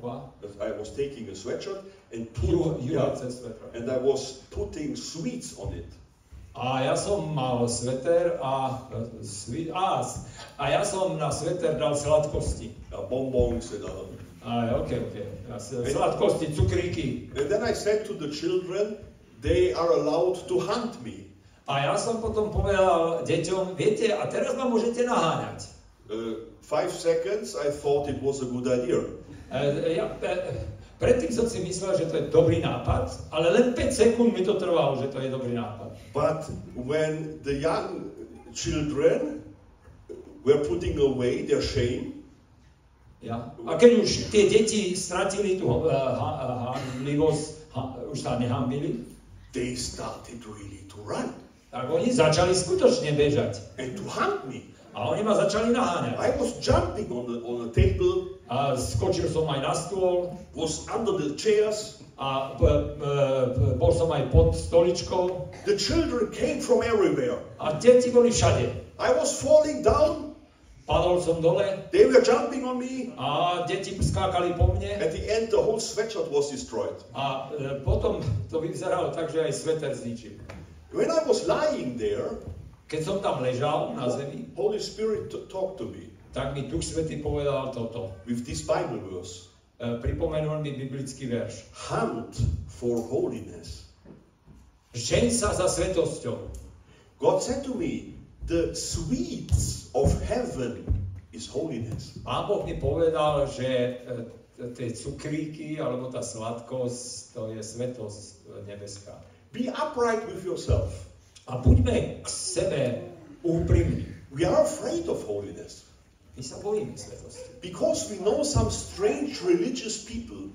Wow. I was taking a sweatshirt and put, you yeah, had sweater. and I was putting sweets on it. A ja som mal sveter a, svi, a, a ja som na sveter dal sladkosti. Uh, bonbons and uh, A, ok, ok. Sladkosti, cukríky. And then I said to the children, they are allowed to hunt me. A ja som potom povedal deťom, viete, a teraz ma môžete naháňať. Uh, five seconds, I thought it was a good idea. E, ja, e, predtým som si myslel, že to je dobrý nápad, ale len 5 sekúnd mi to trvalo, že to je dobrý nápad. But when the young children were putting away their shame, Ja. A keď už tie deti stratili tú uh, ha, hanlivosť, ha, už sa nehambili, they started really to run tak oni začali skutočne bežať. and to hunt me. A oni ma začali naháňať. I was jumping on the, on the table, A skočil som aj na stôl was under the chairs. a p, p, p, bol som aj pod stoličkou The children came from everywhere. a deti boli všade. I was falling down, Padol som dole they were jumping on me. a deti skákali po mne At the end, the whole sweatshirt was destroyed. a e, potom to vyzeralo tak, že aj sveter zničil. When I was lying there, Keď som tam ležal na zemi, Holy Spirit talked to me tak mi Duch Svetý povedal toto. with this Bible verse. E, Pripomenul mi biblický verš. Hunt for holiness. Žeň sa za svetosťou. God said to me, the sweets of heaven is holiness. Pán Boh mi povedal, že e, tie cukríky alebo tá sladkosť, to je svetosť e, nebeská. Be upright with yourself. A buďme k sebe úprimní. We are afraid of holiness My sa bojíme svetosti. because we know some strange religious people.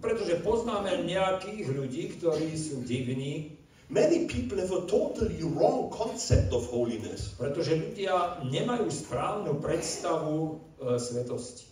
Pretože poznáme nejakých ľudí, ktorí sú divní, Many people have a totally wrong concept of holiness. pretože ľudia nemajú správnu predstavu e, svetosti.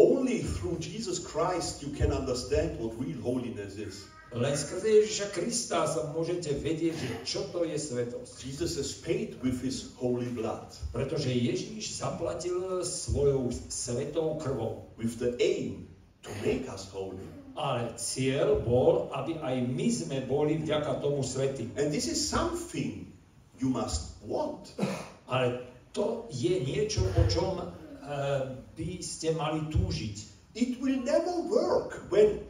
Only through Jesus Christ you can understand what real holiness is. Len skrze Ježiša Krista sa môžete vedieť, že čo to je svetosť. Jesus has paid with his holy blood, Pretože Ježíš zaplatil svojou svetou krvou. with the aim to make us holy. Ale cieľ bol, aby aj my sme boli vďaka tomu svety. And this is something you must want. Ale to je niečo, po čom e, by ste mali túžiť. It will never work when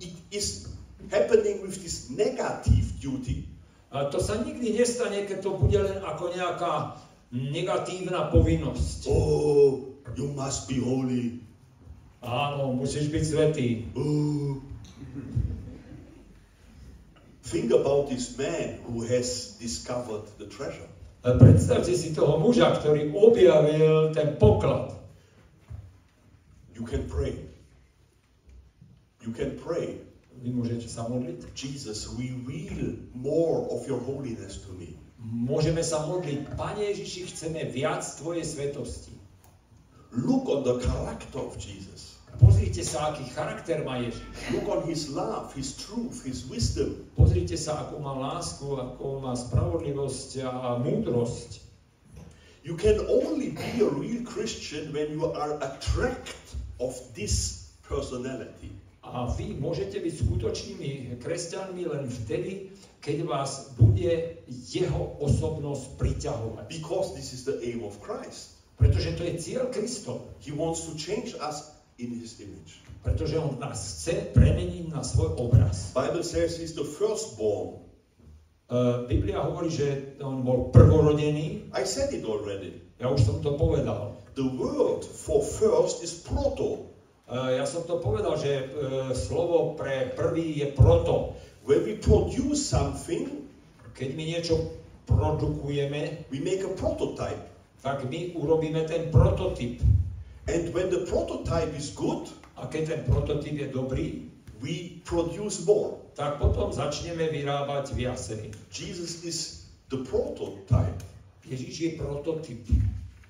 it is happening with this negative duty. A to sa nikdy nestane, keď to bude len ako nejaká negatívna povinnosť. Oh, you must be holy. Áno, musíš byť svetý. Oh. Think about this man who has discovered the treasure. Predstavte si toho muža, ktorý objavil ten poklad. You can pray. You can pray. Vy môžete sa modliť. Jesus, reveal more of your holiness to me. Môžeme sa modliť. Pane Ježiši, chceme viac Tvojej svetosti. Look on the character of Jesus. Pozrite sa, aký charakter má Ježiš. Look on his love, his truth, his wisdom. Pozrite sa, akú má lásku, akú má spravodlivosť a múdrosť. You can only be a real Christian when you are attracted of this personality. A vy môžete byť skutočnými kresťanmi len vtedy, keď vás bude jeho osobnosť priťahovať. Because this is the aim of Christ. Pretože to je cieľ Kristov. He wants to change us in his image. Pretože on nás chce premeniť na svoj obraz. Bible says he's the firstborn. Uh, Biblia hovorí, že on bol prvorodený. I said it already. Ja už som to povedal. The word for first is proto. Uh, ja som to povedal, že uh, slovo pre prvý je proto. When we produce something, Keď my niečo produkujeme, we make a prototype. tak my urobíme ten prototyp. And when the prototype is good, A keď ten prototyp je dobrý, we produce more. tak potom začneme vyrábať viacej. Jesus is the prototype. Ježiš je prototyp.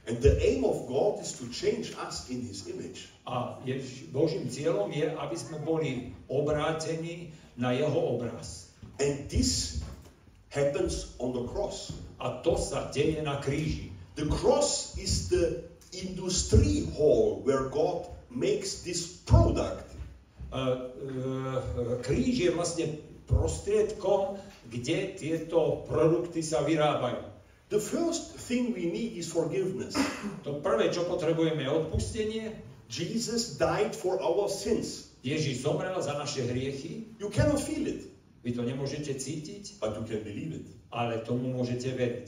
And the aim of God is to change us in His image. A Ježiš, Božím cieľom je, aby sme boli obrátení na jeho obraz. And this happens on the cross. A to sa deje na kríži. The cross is the industry hall where God makes this product. Uh, uh, kríž je vlastne prostriedkom, kde tieto produkty sa vyrábajú. The first thing we need is forgiveness. To prvé, čo potrebujeme, je odpustenie. Jesus died for our sins. Ježiš zomrel za naše hriechy. You cannot feel it, Vy to nemôžete cítiť, but you can believe it. ale tomu môžete veriť.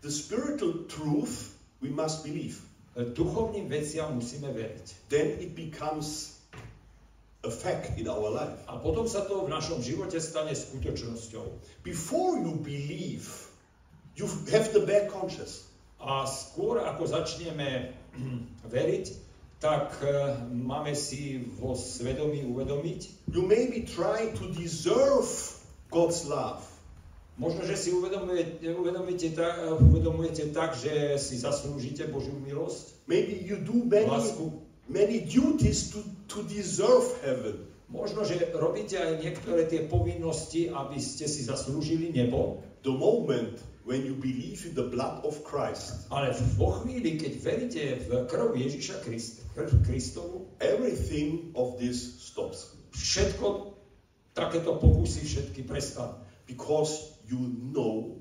The spiritual truth we must believe. Duchovným veciam musíme veriť. Then it becomes a fact in our life. A potom sa to v našom živote stane skutočnosťou. Before you believe, you have the bad conscience. A skôr ako začneme veriť, tak eh, máme si vo svedomí uvedomiť, You maybe try to deserve God's love. možno, že si uvedomujete, uvedomíte tak, uvedomujete tak, že si zaslúžite Božiu milosť, Maybe you do many, lásku. many duties to, to deserve heaven. Možno, že robíte aj niektoré tie povinnosti, aby ste si zaslúžili nebo, The moment when you believe in the blood of Christ, ale vo chvíli, keď veríte v krv Ježiša Krist, Kristovu, everything of this stops. všetko, takéto pokusy všetky prestanú. Because you know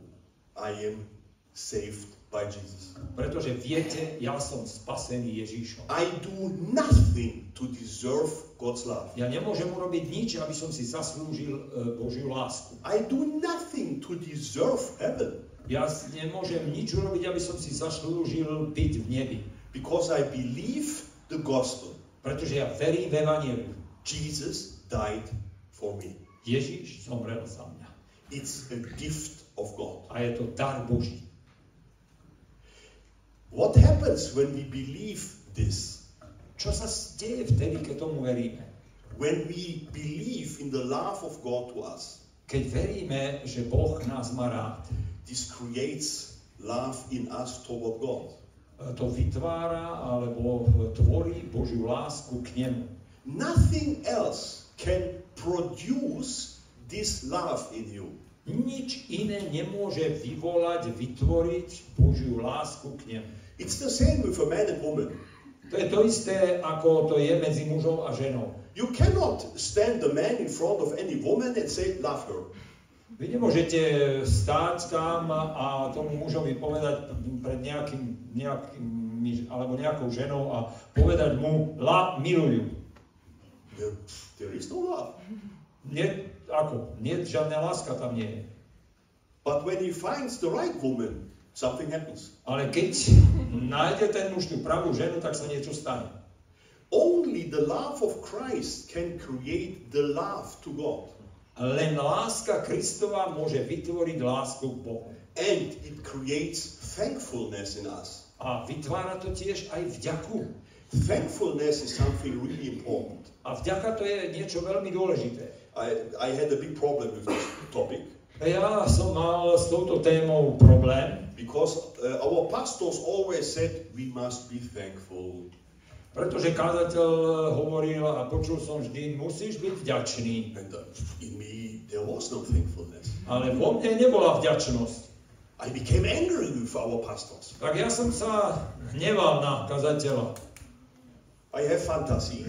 I am saved by Jesus. Pretože viete, ja som spasený Ježišom. I do nothing to deserve God's love. Ja nemôžem urobiť nič, aby som si zaslúžil e, Božiu lásku. I do nothing to deserve heaven. Ja nemôžem nič urobiť, aby som si zaslúžil byť v nebi. Because I believe the gospel. Pretože ja verím v Evangeliu. Jesus died for me. Ježiš zomrel za mňa. It's a gift of God. A je to dar Boží. What happens when we believe this? Čo sa deje vtedy, keď tomu veríme? When we believe in the love of God to us, Keď veríme, že Boh nás má rád, this creates love in us toward God. e, to vytvára alebo tvorí Božiu lásku k nemu. Nothing else can produce this love in you. Nič iné nemôže vyvolať, vytvoriť Božiu lásku k nemu. It's the same with a man and woman. To je to isté, ako to je medzi mužom a ženou. You cannot stand the man in front of any woman and say, love her. Vy nemôžete stáť tam a tomu mužovi povedať pred nejakým, nejakým alebo nejakou ženou a povedať mu, la, milujú. There, is no love. Nie, ako? Nie, žiadna láska tam nie je. But when he finds the right woman, something happens. Ale keď nájde ten muž tú pravú ženu, tak sa niečo stane. Only the love of Christ can create the love to God. Len láska Kristova môže vytvoriť lásku k Bohu. And it creates thankfulness in us. A vytvára to tiež aj vďaku. Thankfulness is something really important. A vďaka to je niečo veľmi dôležité. I, I had a big problem with this topic Ja som mal s touto témou problém, because uh, our pastors always said we must be thankful. Pretože kázateľ hovoril a počul som vždy, musíš byť vďačný. And uh, in me, there was no thankfulness. Ale vo mne nebola vďačnosť. I became angry with our pastors. Tak ja som sa hneval na kazateľa. I have fantasy.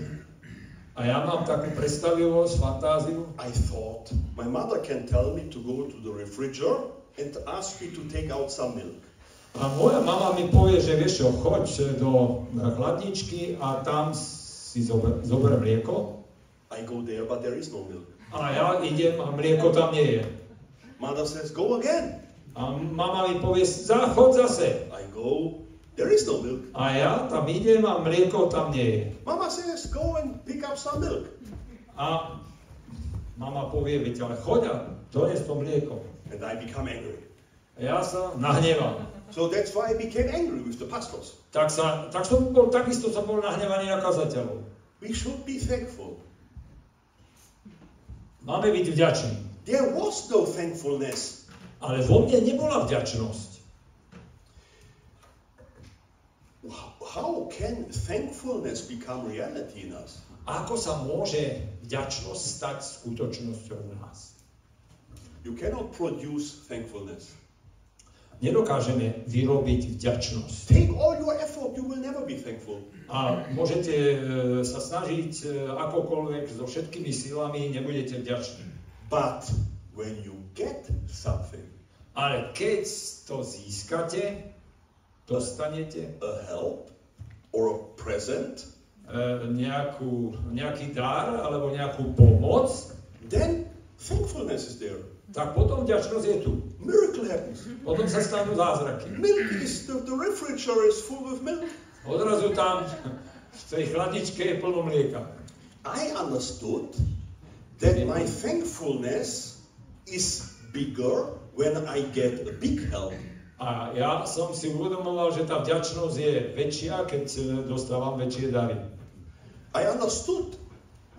A ja mám takú predstavivosť, fantáziu. I thought my mother can tell me to go to the refrigerator and ask me to take out some milk. A moja mama mi povie, že vieš čo, choď do chladničky a tam si zober, zober mlieko. I go there, but there is no milk. A ja idem a mlieko tam nie je. Mother says, go again. A mama mi povie, za, choď zase. I go, there is no milk. A ja tam idem a mlieko tam nie je. Mama says, go and pick up some milk. A mama povie, veď ale choď a dones to mlieko. And I become angry. Ja sa nahnevam. So that's why I became angry with the pastors. Tak, sa, tak som bol, takisto som bol nahnevaný na kazateľov. We should be thankful. Máme byť vďační. There was no thankfulness. Ale vo mne nebola vďačnosť. How can thankfulness become reality in us? Ako sa môže vďačnosť stať skutočnosťou v nás? You cannot produce thankfulness. Nedokážeme vyrobiť vďačnosť. Take all your effort, you will never be thankful. A môžete e, sa snažiť e, akokoľvek so všetkými silami, nebudete vďační. But when you get something, Ale keď to získate, dostanete a help or a present, e, nejakú, nejaký dar alebo nejakú pomoc, then thankfulness is there. Tak potom vďačnosť je tu. Miracle happens. Potom sa stanú zázraky. Milk is the, the refrigerator is full with milk. Odrazu tam v tej chladničke je plno mlieka. I understood that my thankfulness is bigger when I get a big help. A ja som si uvedomoval, že tá vďačnosť je väčšia, keď e, dostávam väčšie dary. I understood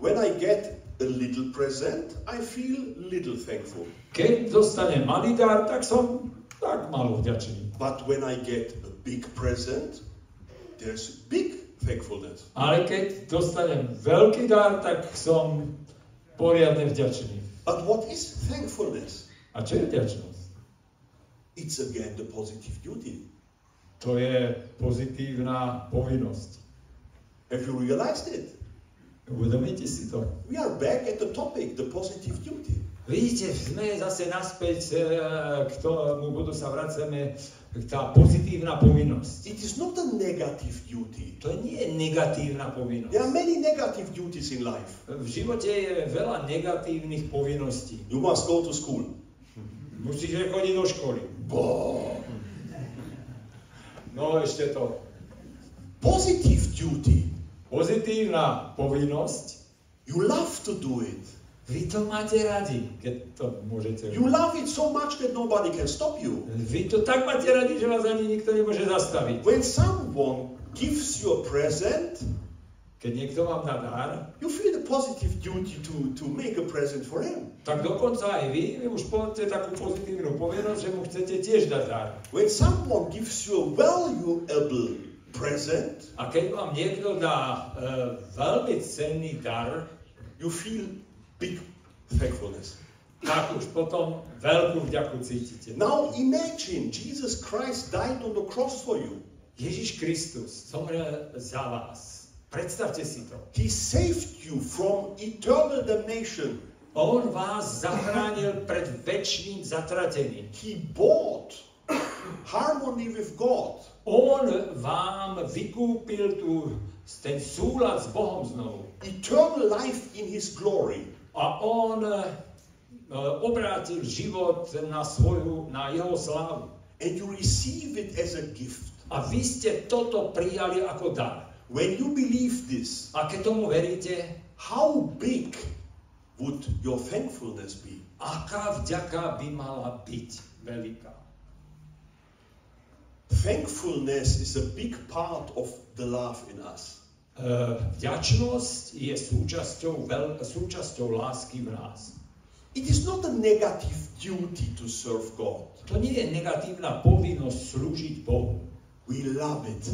when I get a little present, I feel little thankful. Keď dostanem malý dar, tak som tak malo vďačný. But when I get a big present, there's big thankfulness. Ale keď dostanem veľký dar, tak som poriadne vďačný. But what is thankfulness? A čo je vďačnosť? It's again the positive duty. To je pozitívna povinnosť. Have you realized it? Uvedomíte si to? We are back at the topic, the positive duty. Vidíte, sme zase naspäť e, k tomu bodu sa vraceme, tá pozitívna povinnosť. It is not a negative duty. To nie je negatívna There povinnosť. are many negative duties in life. V živote je veľa negatívnych povinností. You must go to school. Musíš chodiť do školy. Boh. No ešte to. Positive duty. Pozitívna povinnosť. You love to do it. Vy to máte radi, keď to môžete. You love it so much that nobody can stop you. Vy to tak máte radi, že vás ani nikto nemôže zastaviť. When someone gives you a present, Keď niekto vám dá dar, you feel the positive duty to, to make a present for him. tak dokonca aj vy, vy už máte takú pozitívnu povinnosť, že mu chcete tiež dať dar. When someone gives you a valuable present, A keď vám niekto dá e, veľmi cenný dar, you feel big thankfulness. tak už potom veľkú vďaku cítite. Now imagine Jesus Christ died on the cross for you. Ježiš Kristus zomrel za vás. Predstavte si to. He saved you from eternal damnation. On vás zachránil pred väčšným zatratením. He bought harmony with God. On vám vykúpil tu ten súlad s Bohom znovu. Eternal life in His glory. A on e, obrátil život na svoju, na jeho slávu. And you receive it as a gift. A vy ste toto prijali ako dar. When you believe this, A keď tomu veríte, how big would your thankfulness be? aká vďaka by mala byť veľká. Thankfulness is a big part of the love in us. E, Vďačnosť je súčasťou, veľ, súčasťou lásky v nás. It is not a negative duty to serve God. To nie je negatívna povinnosť slúžiť Bohu, We love it.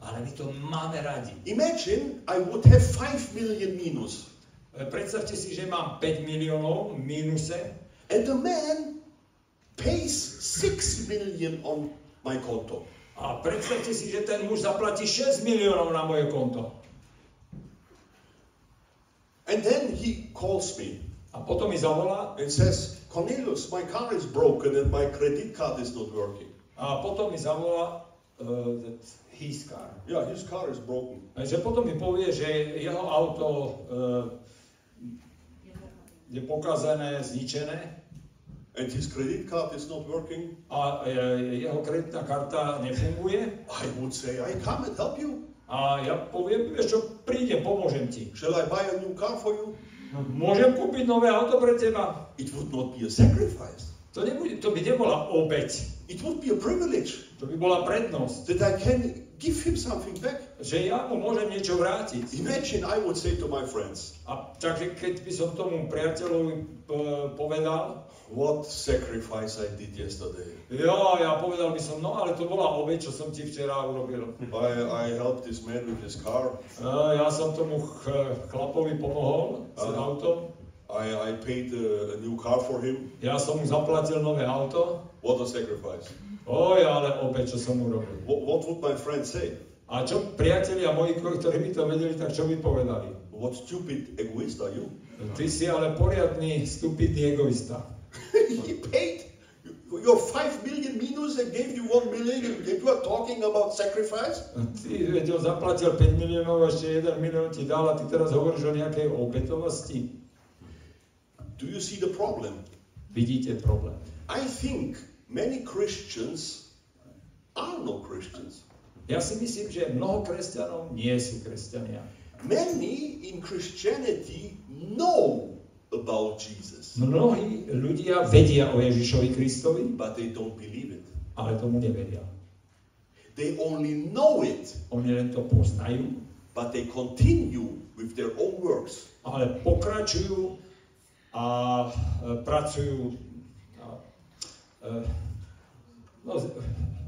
ale my to máme radi. Imagine I would have 5 million minus, E, Predstavte si, že mám 5 miliónov v mínuse and the man pays 6 million on my konto. a predstavte si, že ten muž zaplatí 6 miliónov na moje konto. And then he calls me A potom mi zavolá and says, Cornelius, my car is broken and my credit card is not working. a potom mi zavolá uh, that his car. Yeah, his car is broken. Že potom mi povie, že jeho auto uh, je pokazené, zničené And his credit card is not working. a e, jeho kreditná karta nefunguje. I would say, I come and help you. A ja poviem, vieš čo, prídem, pomôžem ti. Shall I buy a new car for you? Môžem kúpiť nové auto pre teba? It would not be a sacrifice. To, nebude, to by nebola obeď, It would be a privilege to by bola prednosť. that I can give him something back. Že ja mu môžem niečo vrátiť. Imagine I would say to my friends, A takže keď by som tomu priateľovi e, povedal, what sacrifice I did yesterday. Jo, ja povedal by som, no ale to bola obeď, čo som ti včera urobil. I, I helped this man with his car. Uh, ja som tomu ch- chlapovi pomohol s Áno. autom. I, I paid a, a new car for him. Ja som mu zaplatil nové auto. What a sacrifice. Oj, ale obeď, čo som urobil. What, what would my friends say? A čo priatelia moji, ktorí by to vedeli, tak čo by povedali? What stupid egoist are you? Ty si ale poriadny, stupidný egoista. he paid your 5 million minus and gave you 1 million you are talking about sacrifice? Ty, veď on zaplatil 5 miliónov, ešte 1 milión ti dal a ty teraz hovoríš o nejakej obetovosti. Do you see the problem? Vidíte problém. I think many Christians are no Christians. Ja si myslím, že mnoho kresťanov nie sú kresťania. Many in Christianity know about Jesus, Mnohí ľudia vedia o Ježišovi Kristovi, but they don't believe it. ale tomu neveria. They only know it, Oni len to poznajú, but they continue with their own works. ale pokračujú a e, pracujú a, e, no,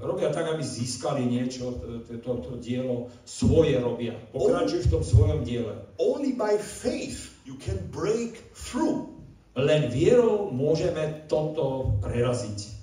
robia tak, aby získali niečo, to, to, to, to dielo svoje robia. Pokračujú v tom svojom diele. Only by faith you can break through. Len vierou môžeme toto preraziť.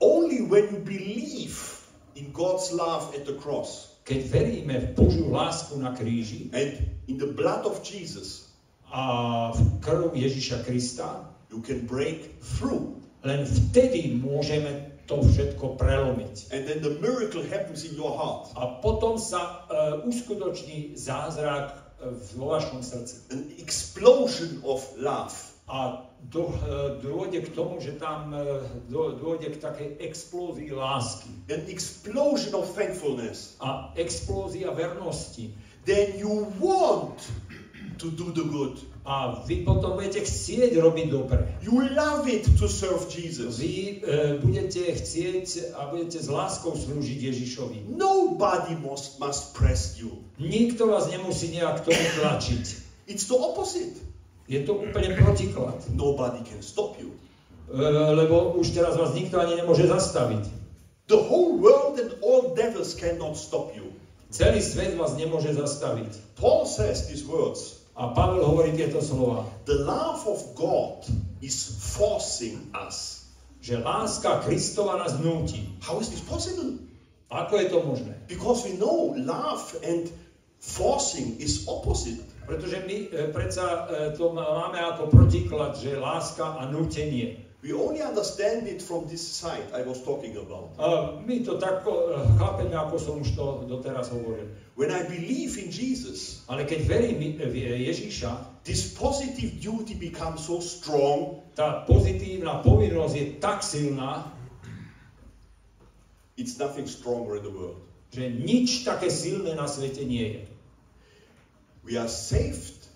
Only when you believe in God's love at the cross Keď veríme v Božiu lásku na kríži and in the blood of Jesus, a v krv Ježiša Krista, you can break through. len vtedy môžeme to všetko prelomiť. And then the miracle happens in your heart. A potom sa uh, uskutoční zázrak uh, vo vašom srdci. An explosion of love. A do, uh, dôjde k tomu, že tam uh, do, dôjde k takej explózii lásky An explosion of thankfulness. a explózia vernosti. Then you want to do the good. A vy potom budete chcieť robiť dobre. You love it to serve Jesus. Vy uh, budete chcieť a budete s láskou slúžiť Ježišovi. Nobody must, must press you. Nikto vás nemusí nejak tomu tlačiť. It's the opposite. Je to úplne protiklad. Nobody can stop you. E, lebo už teraz vás nikto ani nemôže zastaviť. The whole world and all devils cannot stop you. Celý svet vás nemôže zastaviť. Paul says these words. A Pavel hovorí tieto slova, The love of God is forcing us. že láska Kristova nás núti. How is this possible? Ako je to možné? Because we know love and forcing is opposite. Pretože my e, predsa e, to máme ako protiklad, že láska a nútenie. We only understand it from this side I was talking about. A my to tak e, chápeme, ako som už to doteraz hovoril. When I believe in Jesus, Ale keď verím v Ježíša, this positive duty becomes so strong, tá pozitívna povinnosť je tak silná, it's nothing stronger in the world. že nič také silné na svete nie je. We are saved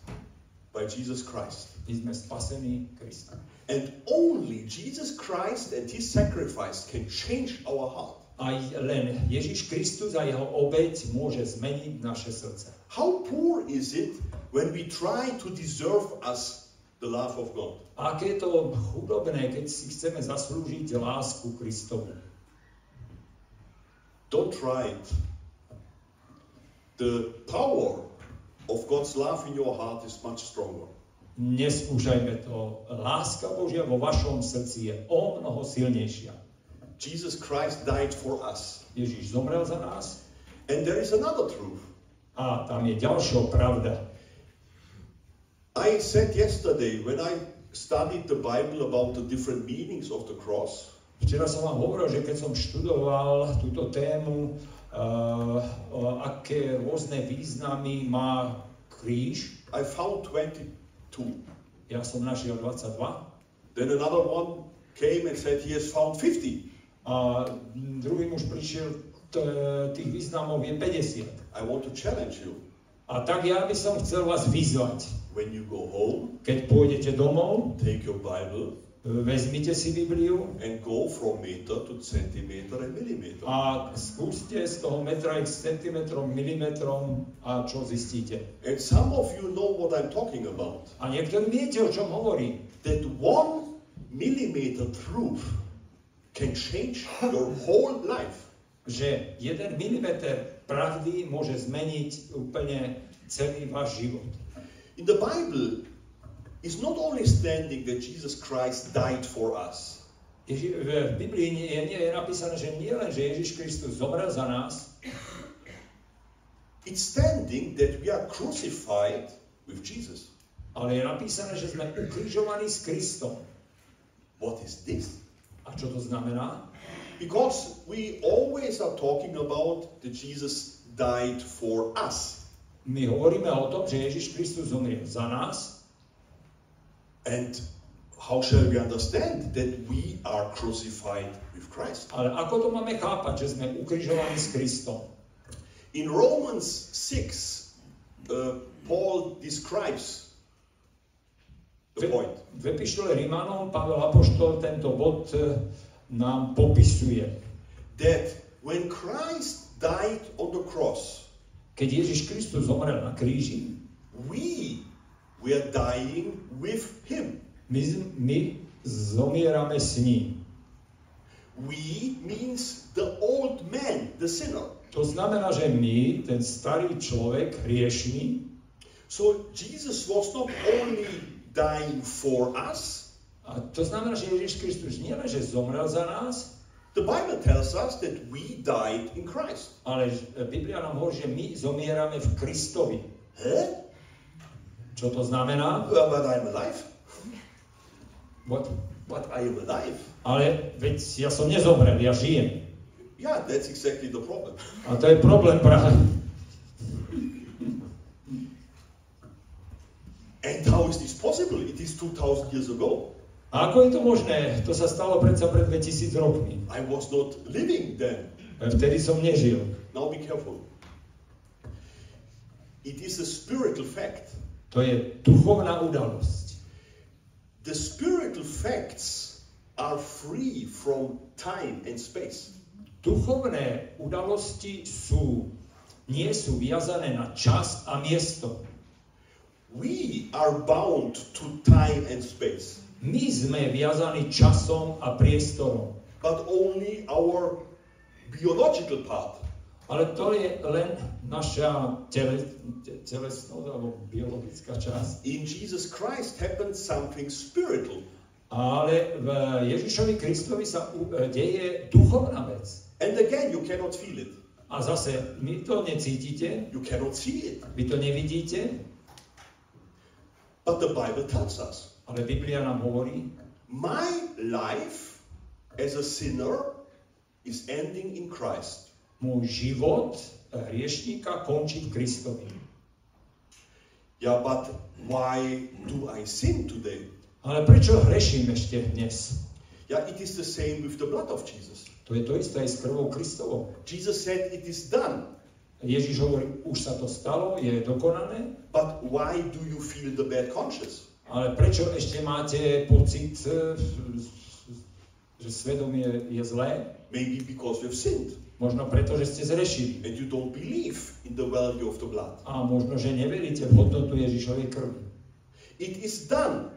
by Jesus Christ. Sme spasení Kristom. And only Jesus Christ and his sacrifice can change our heart. Aj len Ježiš Kristus a jeho obeď môže zmeniť naše srdce. How poor is it when we try to deserve us the love of God? A aké je to chudobné, keď si chceme zaslúžiť lásku Kristovu. Don't try it. The power of God's love in your heart is much stronger. Neskúšajme to. Láska Božia vo vašom srdci je o mnoho silnejšia. Jesus Christ died for us. Ježiš zomrel za nás And there is another truth. a tam je ďalšia pravda. I said yesterday when I studied the Bible about the different meanings of the cross, Včera som vám hovoril, že keď som študoval túto tému, aké rôzne významy má kríž, I found 22. ja som našiel 22 Then another one came and said he has found 50. a druhý muž prišiel, tých významov je 50. I want to challenge you. A tak ja by som chcel vás vyzvať, When you go home, keď pôjdete domov, take your Bible vezmite si Bibliu and go from meter to centimeter and millimeter. a skúste z toho metra ísť centimetrom, milimetrom a čo zistíte. And some of you know what I'm talking about. A niektorí viete, o čom hovorí. That one millimeter truth can change your whole life. Že jeden milimeter pravdy môže zmeniť úplne celý váš život. In the Bible, it's not only standing that Jesus Christ died for us. Ježi, v Biblii nie, nie je napísané, že nie len, že Ježiš Kristus zomrel za nás, It's standing that we are crucified with Jesus. ale je napísané, že sme ukrižovaní s Kristom. What is this? A čo to znamená? Because we always are talking about that Jesus died for us. My hovoríme o tom, že Ježiš Kristus zomrel za nás, And how shall we understand that we are crucified with Christ? ale ako to máme chápať, že sme ukrižovaní s Kristom? In Romans 6, uh, Paul describes the point. V epištole Rimanom Pavel Apoštol tento bod e, nám popisuje. That when Christ died on the cross, Keď Ježiš Kristus zomrel na kríži, we were dying with him. my, my zomierame s ním. We means the old man, the sinner. To znamená, že my, ten starý človek, hriešný, So Jesus was not only dying for us, a to znamená, že Ježiš Kristus nielen, že zomrel za nás, the Bible tells us that we died in Christ. ale Biblia nám hovorí, že my zomierame v Kristovi. Huh? Čo to znamená? But I'm alive. What? But I am alive. Ale veď ja som nezomrel, ja žijem. Yeah, that's exactly the problem. A to je problém práve. And how is this possible? It is 2000 years ago. A ako je to možné? To sa stalo predsa pred 2000 rokmi. I was not living then. Vtedy som nežil. Now be careful. It is a spiritual fact. To je duchovná udalosť. The spiritual facts are free from time and space. Duchovné udalosti sú, nie sú viazané na čas a miesto. We are bound to time and space, My sme viazaní časom a priestorom. but only our biological part. Ale to je len naša tele, te- telesnosť alebo biologická časť. In Jesus Christ happened something spiritual. Ale v Ježišovi Kristovi sa e, deje duchovná vec. And again, you cannot feel it. A zase, my to necítite, You cannot see it. vy to nevidíte, But the Bible tells us ale Biblia nám hovorí, my life as a sinner is ending in Christ. Môj život hriešníka končí v Kristovi. Yeah, but why do I sin today? Ale prečo hreším ešte dnes? Yeah, it is the same with the blood of Jesus. To je to isté aj s krvou Kristovou. Jesus said it is done. Ježiš hovorí, už sa to stalo, je dokonané, But why do you feel the bad conscience? ale prečo ešte máte pocit, e, že svedomie je zlé? Maybe because you've sinned Možno preto, že ste zrešili. and you don't believe in the value of the blood. A možno, že neveríte v hodnotu Ježišovej krvi. It is done.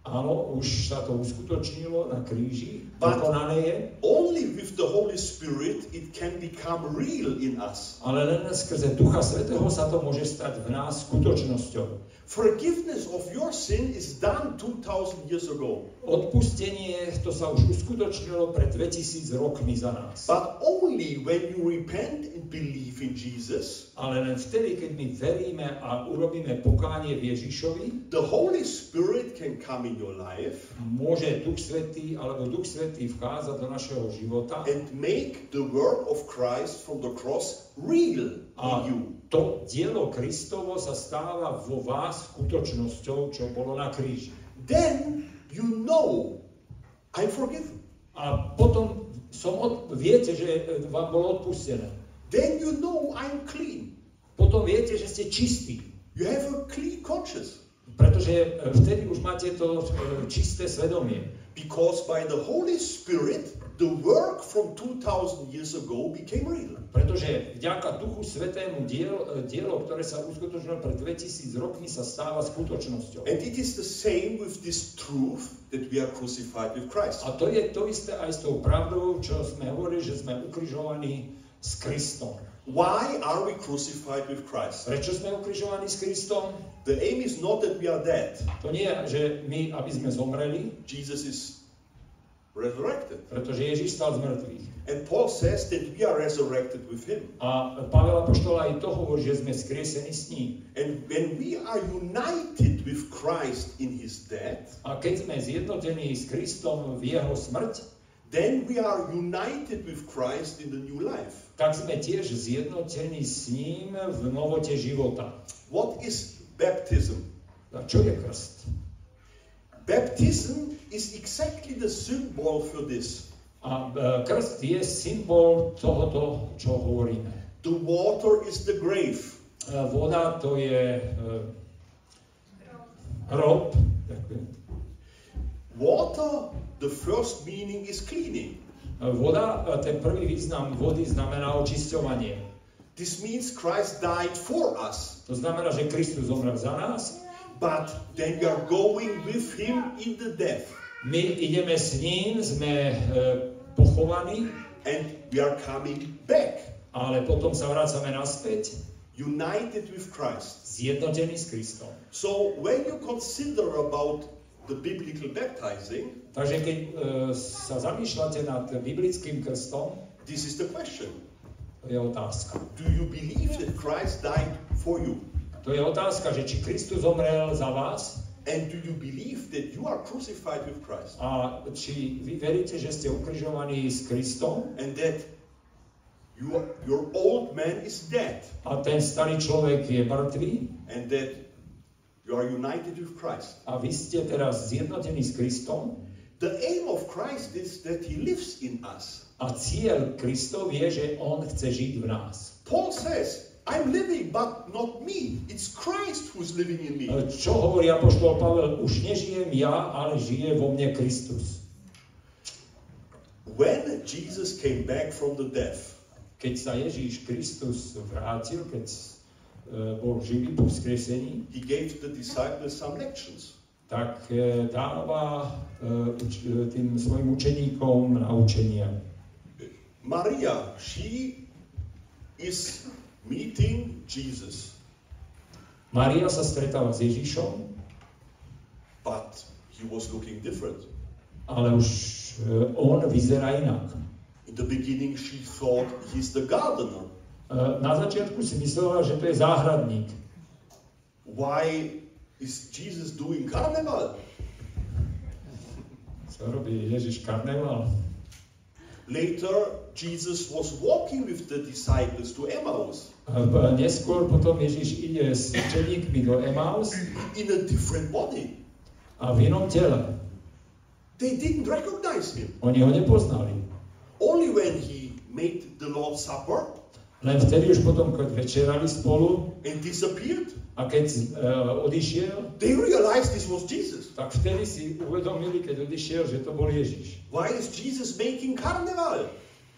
Áno, už sa to uskutočnilo na kríži, dokonané je, Only with the Holy Spirit it can become real in us. ale len skrze Ducha Svetého sa to môže stať v nás skutočnosťou. Forgiveness of your sin is done 2000 years ago. Odpustenie, to sa už uskutočnilo pred 2000 rokmi za nás. But only when you repent and believe in Jesus, Ale len vtedy, keď my veríme a urobíme pokánie v Ježišovi, the Holy Spirit can come in your life môže Duch Svetý alebo Duch Svetý vchádzať do našeho života and make the work of Christ from the cross real a to dielo Kristovo sa stáva vo vás skutočnosťou, čo bolo na kríži. Then you know I'm forgiven. A potom som od, viete, že e, vám bolo odpustené. Then you know I'm clean. Potom viete, že ste čistí. You have a clean conscience. Pretože e, vtedy už máte to e, čisté svedomie. Because by the Holy Spirit, the work from 2000 years ago became real. Pretože vďaka Duchu Svetému diel, e, dielo, ktoré sa uskutočnilo pred 2000 rokmi, sa stáva skutočnosťou. And it is the same with this truth that we are crucified with Christ. A to je to isté aj s tou pravdou, čo sme hovorili, že sme ukrižovaní s Kristom. Why are we crucified with Christ? Prečo sme ukrižovaní s Kristom? The aim is not that we are dead. To nie je, že my, aby sme zomreli, Jesus is resurrected. pretože Ježiš stal z mŕtvych. And Paul says that we are resurrected with him. A Pavel Apoštol aj to hovorí, že sme skriesení s ním. And when we are united with Christ in his death, A keď sme zjednotení s Kristom v jeho smrť, then we are united with Christ in the new life. tak sme tiež zjednotení s ním v novote života. What is baptism? A čo je krst? Baptism is exactly the symbol for this. A e, krst je symbol tohoto, čo hovoríme. The water is the grave. E, Voda to je e, hrob. Water, the first meaning is cleaning. Voda, ten prvý význam vody znamená očisťovanie. This means Christ died for us, To znamená, že Kristus zomrel za nás, but then we are going with him in the death, my ideme s ním, sme e, pochovaní, and we are coming back, ale potom sa vracame naspäť, united with Christ. zjednotení s Kristom. So when you consider about the biblical baptizing, Takže keď e, sa zamýšľate nad biblickým krstom, this is the question. to je otázka. Do you believe that Christ died for you? To je otázka, že či Kristus zomrel za vás And do you believe that you are crucified with Christ? a či vy veríte, že ste ukrižovaní s Kristom And that your, your old man is dead? a ten starý človek je mŕtvý And that you are united with Christ? a vy ste teraz zjednotení s Kristom The aim of Christ is that he lives in us. a cieľ Kristov je, že On chce žiť v nás. Paul says, I'm living, but not me. It's Christ who's living in me. E, Čo hovorí Apoštol Pavel? Už nežijem ja, ale žije vo mne Kristus. When Jesus came back from the death, Keď sa Ježíš Kristus vrátil, keď e, bol živý po vzkriesení, he gave the disciples some lections. tak e, dáva tým svojim učeníkom naučenia. Maria, she is meeting Jesus, Maria sa stretáva s Ježišom, but he was looking different. ale už e, on vyzerá inak. In the beginning, she thought he's the gardener. E, Na začiatku si myslela, že to je záhradník. Why is Jesus doing carnival? Co robí Ježiš karneval? Later, Jesus was walking with the disciples to Emmaus Neskôr potom Ježiš ide s učeníkmi do Emaus in a different body. a v inom tele. They didn't recognize him. Oni ho nepoznali. Only when he made the Lord's Supper Len vtedy už potom, keď večerali spolu and disappeared, a keď uh, odišiel, they realized this was Jesus. tak vtedy si uvedomili, keď odišiel, že to bol Ježiš. Why is Jesus making carnival?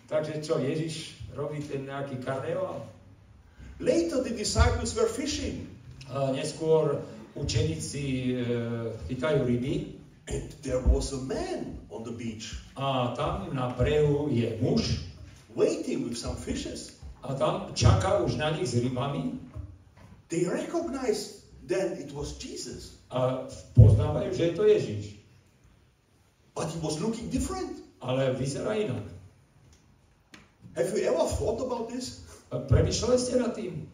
Takže čo, Ježiš robí ten nejaký karneval? Later, the disciples were fishing, A neskôr učeníci uh, chytajú ryby and there was a man on the beach a tam na brehu je muž waiting with some fishes. A tam čaká už na nich s rybami They recognized then it was Jesus, a poznávajú, že je to Ježiš. but he was looking different. Ale vyzerá inak. Have you ever thought about this? Premýšľali ste nad tým?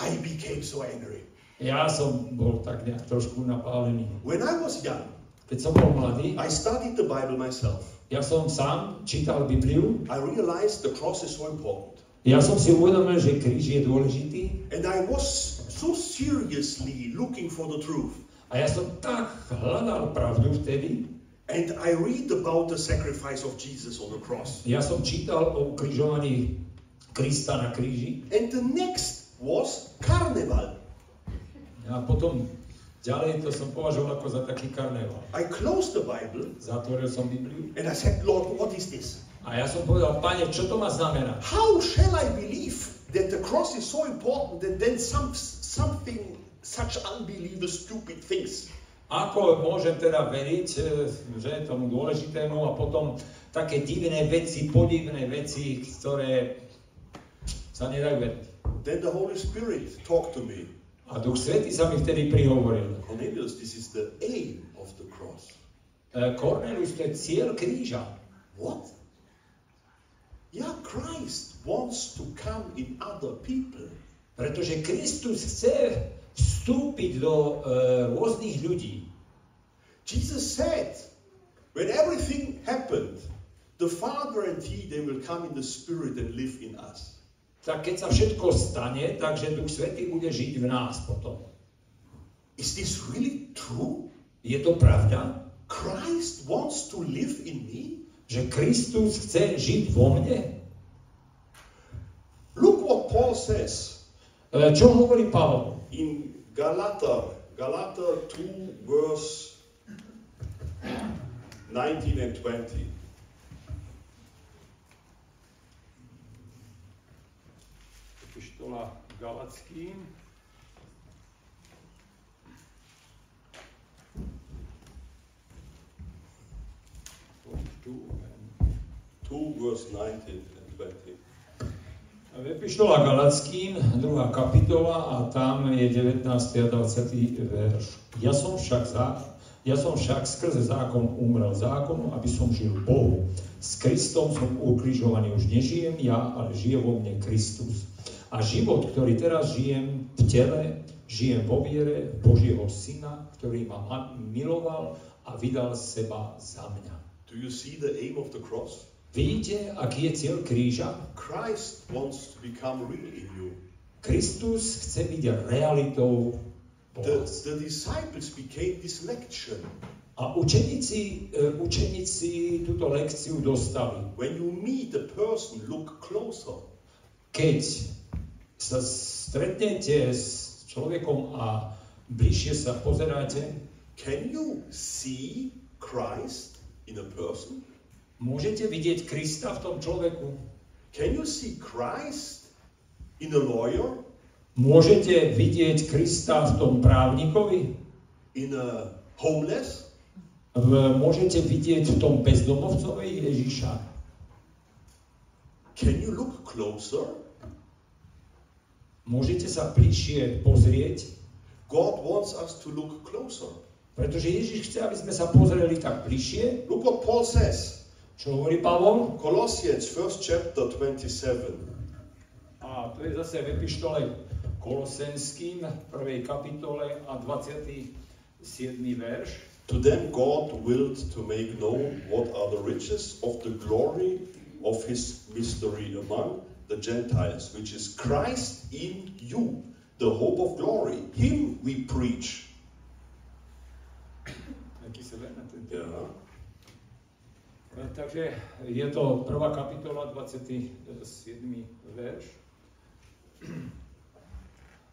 I became so angry. Ja som bol tak nejak trošku napálený. When I was young, Keď som bol mladý, I studied the Bible myself. ja som sám čítal Bibliu, I realized the cross is so important. Ja som si uvedomil, že kríž je dôležitý And I was so seriously looking for the truth. a ja som tak hľadal pravdu vtedy, And I read about the sacrifice of Jesus on the cross. ja som čítal o ukrižovaní Krista na kríži And the next was carnival. a potom ďalej to som považoval ako za taký karneval. I closed the Bible Zatvoril som Bibliu and I said, Lord, what is this? A ja som povedal, pane, čo to má znamená? How shall I believe that the cross is so important that then some, something, such unbelievable, stupid things? Ako môžem teda veriť, e, že je tomu dôležitému a potom také divné veci, podivné veci, ktoré sa nedajú veriť. Then the Holy Spirit talked to me. A Duch Svetý sa mi vtedy prihovoril. Cornelius, this is the aim of the cross. E, Cornelius, to je cieľ kríža. What? Yeah, Christ wants to come in other people. Pretože Kristus chce vstúpiť do e, rôznych ľudí. Jesus said, when everything happened, the Father and He, they will come in the Spirit and live in us. Tak keď sa všetko stane, takže Duch Svetý bude žiť v nás potom. Is this really true? Je to pravda, Christ wants to live in me? Že Kristus chce žiť vo mne? Look what Paul says E, Čo hovorí Pavol? in Galater, Galater 2, verse 19 and 20. Epištola Galackým. Tu, 2, verse 19 and 20. V Epištola Galackým, 2. kapitola a tam je 19. a 20. verš. Ja som však za, ja som však skrze zákon umrel zákonu, aby som žil Bohu. S Kristom som ukrižovaný, už nežijem ja, ale žije vo mne Kristus. A život, ktorý teraz žijem v tele, žijem vo viere Božieho Syna, ktorý ma- miloval a vydal seba za mňa. Do you see the aim of the cross? Vidíte, aký je cieľ kríža? Christ wants to become real in you. Kristus chce byť realitou The, the disciples became this lecture. A učeníci, e, učeníci túto lekciu dostali. When you meet a person, look closer. Keď sa stretnete s človekom a bližšie sa pozeráte, Can you see Christ in a person? môžete vidieť Krista v tom človeku. Can you see Christ in a lawyer, Môžete vidieť Krista v tom právnikovi. in a homeless? V, môžete vidieť v tom bezdomovcovi Ježiša. Can you look closer? Môžete sa bližšie pozrieť, God wants us to look closer. Pretože Ježiš chce, aby sme sa pozreli tak bližšie. Look what Paul says. Čo hovorí Pavol? Colossians, first chapter, 27. A to je zase v epištole Kolosenským, 1. kapitole a 27. verš. To them God willed to make known what are the riches of the glory of his mystery among the Gentiles, which is Christ in you, the hope of glory. Him we preach. Ten Yeah. E, Takže je to 1. kapitola, 27. verš.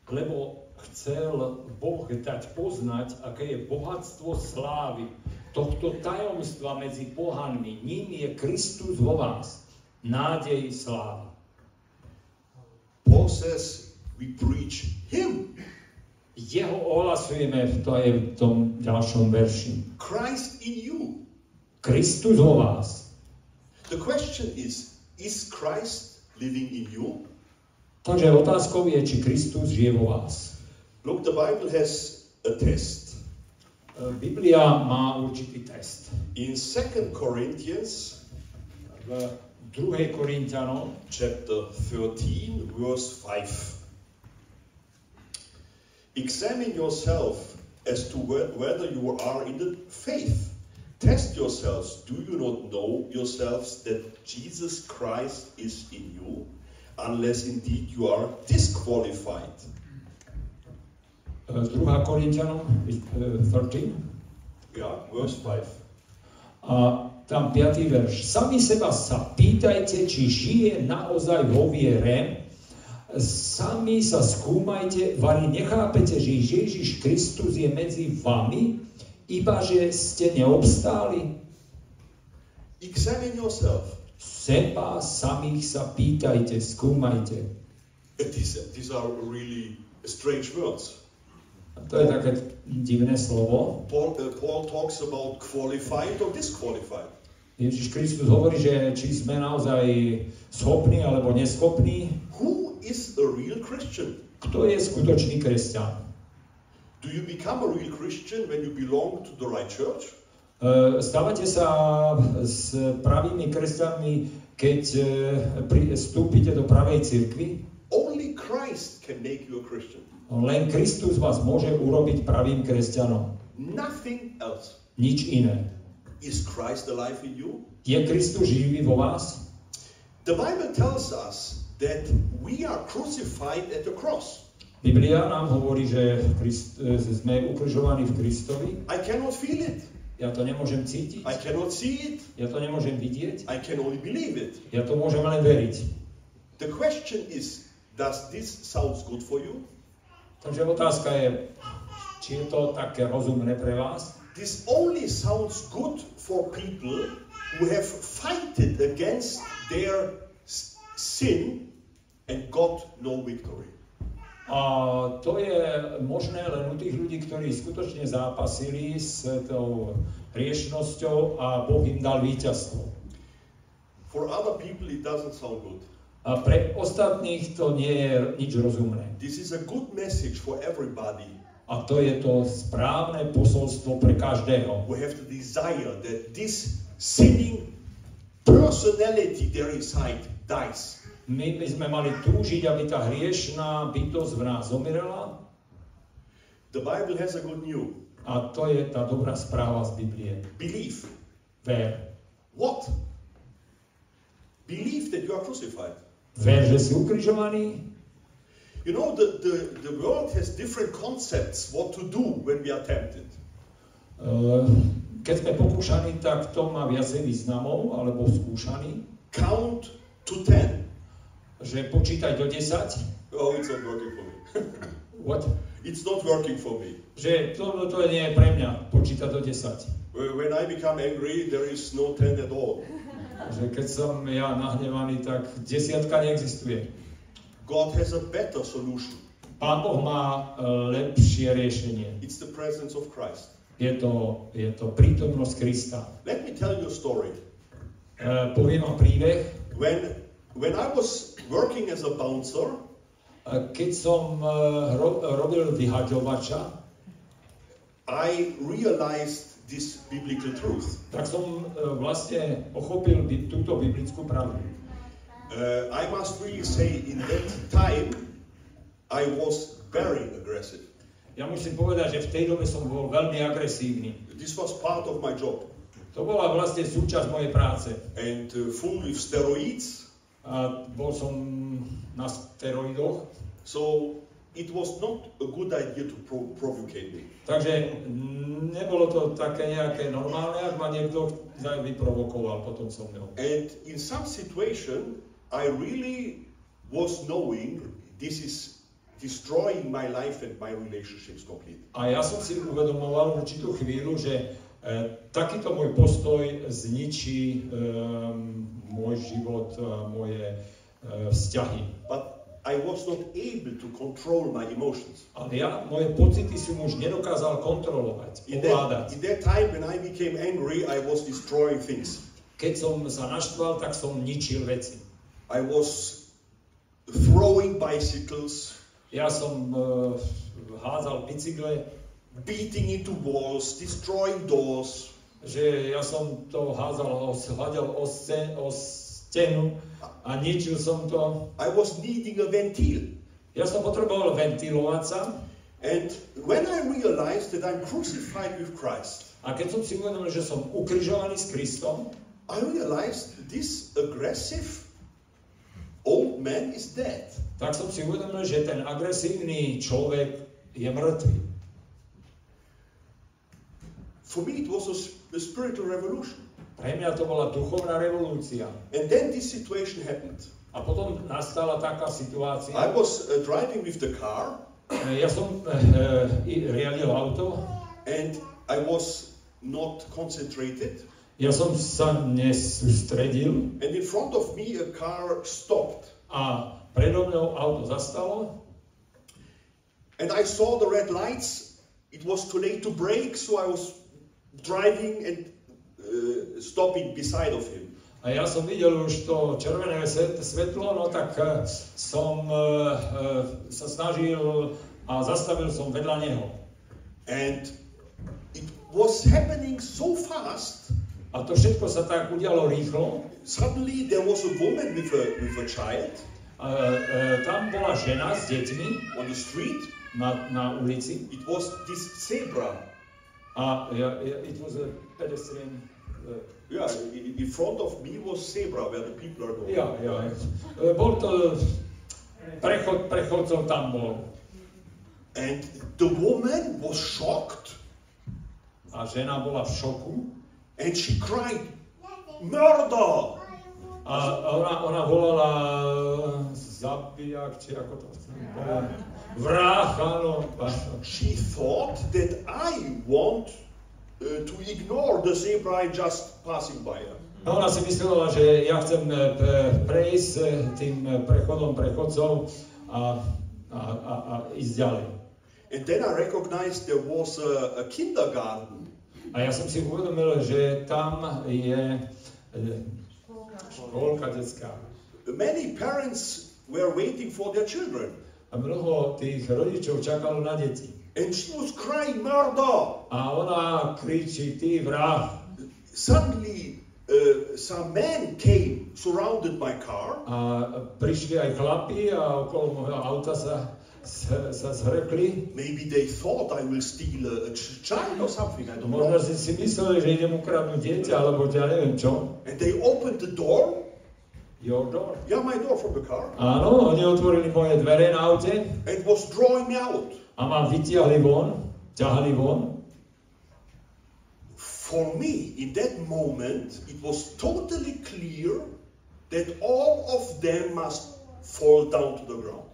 Lebo chcel Boh dať poznať, aké je bohatstvo slávy tohto tajomstva medzi pohanmi. Ním je Kristus vo vás, nádej sláva. Paul says we preach him, Jeho ohlasujeme v, to je v tom ďalšom verši. Christ in you. Kristus vo vás. The question is, is Christ living in you? Takže otázkou je, či Kristus žije vo vás. Look, the Bible has a test. E, Biblia má určitý test. In 2 Corinthians V 2. Korintianom, chapter 13, verse 5. Examine yourself as to whether you are in the faith. Test yourselves. Do you not know yourselves that Jesus Christ is in you? Unless indeed you are disqualified. Uh, e, 2. Korintianom e, 13, Yeah, verse 5. a tam 5. verš. Sami seba sa pýtajte, či žije naozaj vo viere, sami sa skúmajte, vari nechápete, že Ježiš Kristus je medzi vami, iba že ste neobstáli. Examine yourself. Seba samých sa pýtajte, skúmajte. These, these are really strange words. A to je také divné slovo. Paul, uh, Paul talks about qualified or disqualified. Ježiš Kristus hovorí, že či sme naozaj schopní alebo neschopní. Who is a real Christian? Kto je skutočný kresťan? Do you become a real Christian when you belong to the right church? E, Stávate sa s pravými kresťanmi, keď e, vstúpite do pravej cirkvi? Only Christ can make you a Christian. Len Kristus vás môže urobiť pravým kresťanom. Nothing else. Nič iné. Is Christ alive in you? Je Kristus živý vo vás? The Bible tells us that we are crucified at the cross. Biblia nám hovorí, že Christ, e, sme ukrižovaní v Kristovi. I cannot feel it. Ja to nemôžem cítiť, I cannot see it. ja to nemôžem vidieť, I can only believe it. ja to môžem len veriť. The question is, does this sounds good for you? Takže otázka je, či je to také rozumné pre vás? This only sounds good for people who have fighted against their sin and got no victory. A to je možné len u tých ľudí, ktorí skutočne zápasili s tou hriešnosťou a Boh im dal víťazstvo. For other people, it doesn't sound good. A pre ostatných to nie je nič rozumné. This is a good message for everybody A to je to správne posolstvo pre každého. who have the desire that this sinning personality there inside dies. My by sme mali túžiť, aby tá hriešná bytosť v nás zomierala The Bible has a good news. a to je tá dobrá správa z Biblie. Believe. Ver. What? Believe that you are crucified. Ver, že si ukrižovaný. You know, the, the, the world has different concepts what to do when we are tempted. Eh, Keď sme pokúšaní, tak to má viacej významov, alebo skúšaní, Count to 10. že počítaj do 10. Oh, it's not working for me. What? it's not working for me. Že to, to nie je pre mňa, počítať do 10. When I become angry, there is no 10 at all. Že keď som ja nahnevaný, tak desiatka neexistuje. God has a better solution. Pán Boh má eh, lepšie riešenie. It's the presence of Christ. Je to, je to prítomnosť Krista. Let me tell you a story. Eh, Poviem vám príbeh. When, when I was working as a bouncer, Eh, Keď som eh, ro- robil vyhaďovača, I realized this biblical truth. tak som vlastne pochopil túto biblickú pravdu. Uh, I must really say, in that time, I was very aggressive. Ja musím povedať, že v tej dobe som bol veľmi agresívny. This was part of my job. To bola vlastne súčasť mojej práce. And uh, full with steroids, A bol som na steroidoch, so it was not a good idea to pro- provocate me. takže nebolo to také nejaké normálne, ak ma niekto vyprovokoval potom so mnou. And in some situation, I really was knowing this is destroying my life and my relationships completely. A ja som si uvedomoval v určitú chvíľu, že e, takýto môj postoj zničí e, môj život a moje e, vzťahy. But I was not able to control my emotions. Ale ja moje pocity som už nedokázal kontrolovať, In that, in that time when I became angry, I was destroying things. Keď som sa naštval, tak som ničil veci. I was throwing bicycles, Ja som eh, e, hádzal bicykle, beating into walls, destroying doors. že ja som to hádzal, o, hľadal o, scén, o stenu a ničil som to. I was needing a ventil. Ja som potreboval ventilovať sa And when I realized that I'm crucified with Christ, a keď som si uvedomil, že som ukrižovaný s Kristom, I realized this aggressive old man is dead. tak som si uvedomil, že ten agresívny človek je mŕtvy. For me, it was a, spiritual revolution. Pre mňa to bola duchovná revolúcia. And then this situation happened. A potom nastala taká situácia. I was uh, driving with the car, Ja som e, riadil auto, and I was not concentrated. Ja som sa nesústredil and in front of me a car stopped. a predo mnou auto zastalo And I saw the red lights. It was too late to brake, so I was driving and uh, stopping beside of him. a ja som videl už to červené svet- svetlo, no tak eh, som eh, eh, sa snažil a zastavil som vedľa neho. And it was happening so fast. A to všetko sa tak udialo rýchlo. Suddenly there was a woman with a, with a child E, e, tam bola žena s deťmi on the street. na, na ulici It was this zebra. a ja, ja, it was a pedestrian. e, Yeah, in, front of me was zebra where the people are going. ja. E, bol to prechod, prechodcov tam bol. And the woman was shocked A žena bola v šoku and she cried, Murder! a a ona, ona volala eh, zabijak, či ako to. Vrah, áno. áno. She thought that I want uh, to ignore the zebra I just passing by her. No, ona si myslela, že ja chcem eh, prejsť tým prechodom prechodcov a, a, a, a ísť ďalej. And then I recognized there was a, a kindergarten. A ja som si uvedomil, že tam je e, škôlka detská. Many parents were waiting for their children. A mnoho tých rodičov čakalo na deti. And she was crying, Murder! A ona kričí, ty vrah. Suddenly, uh, some men came, surrounded my car, A prišli aj chlapi a okolo môjho auta sa zhrkli. Maybe they thought I will steal a, a child or something, I don't Možno know. si si mysleli, že idem ukradnúť dieťa, alebo ja neviem čo. And they opened the door. Your door. Yeah, my door from the car. Áno, oni otvorili moje dvere na aute And was drawing me out. a ma vytiahli von, ťahali von. For me, in that moment, it was totally clear that all of them must fall down to the ground.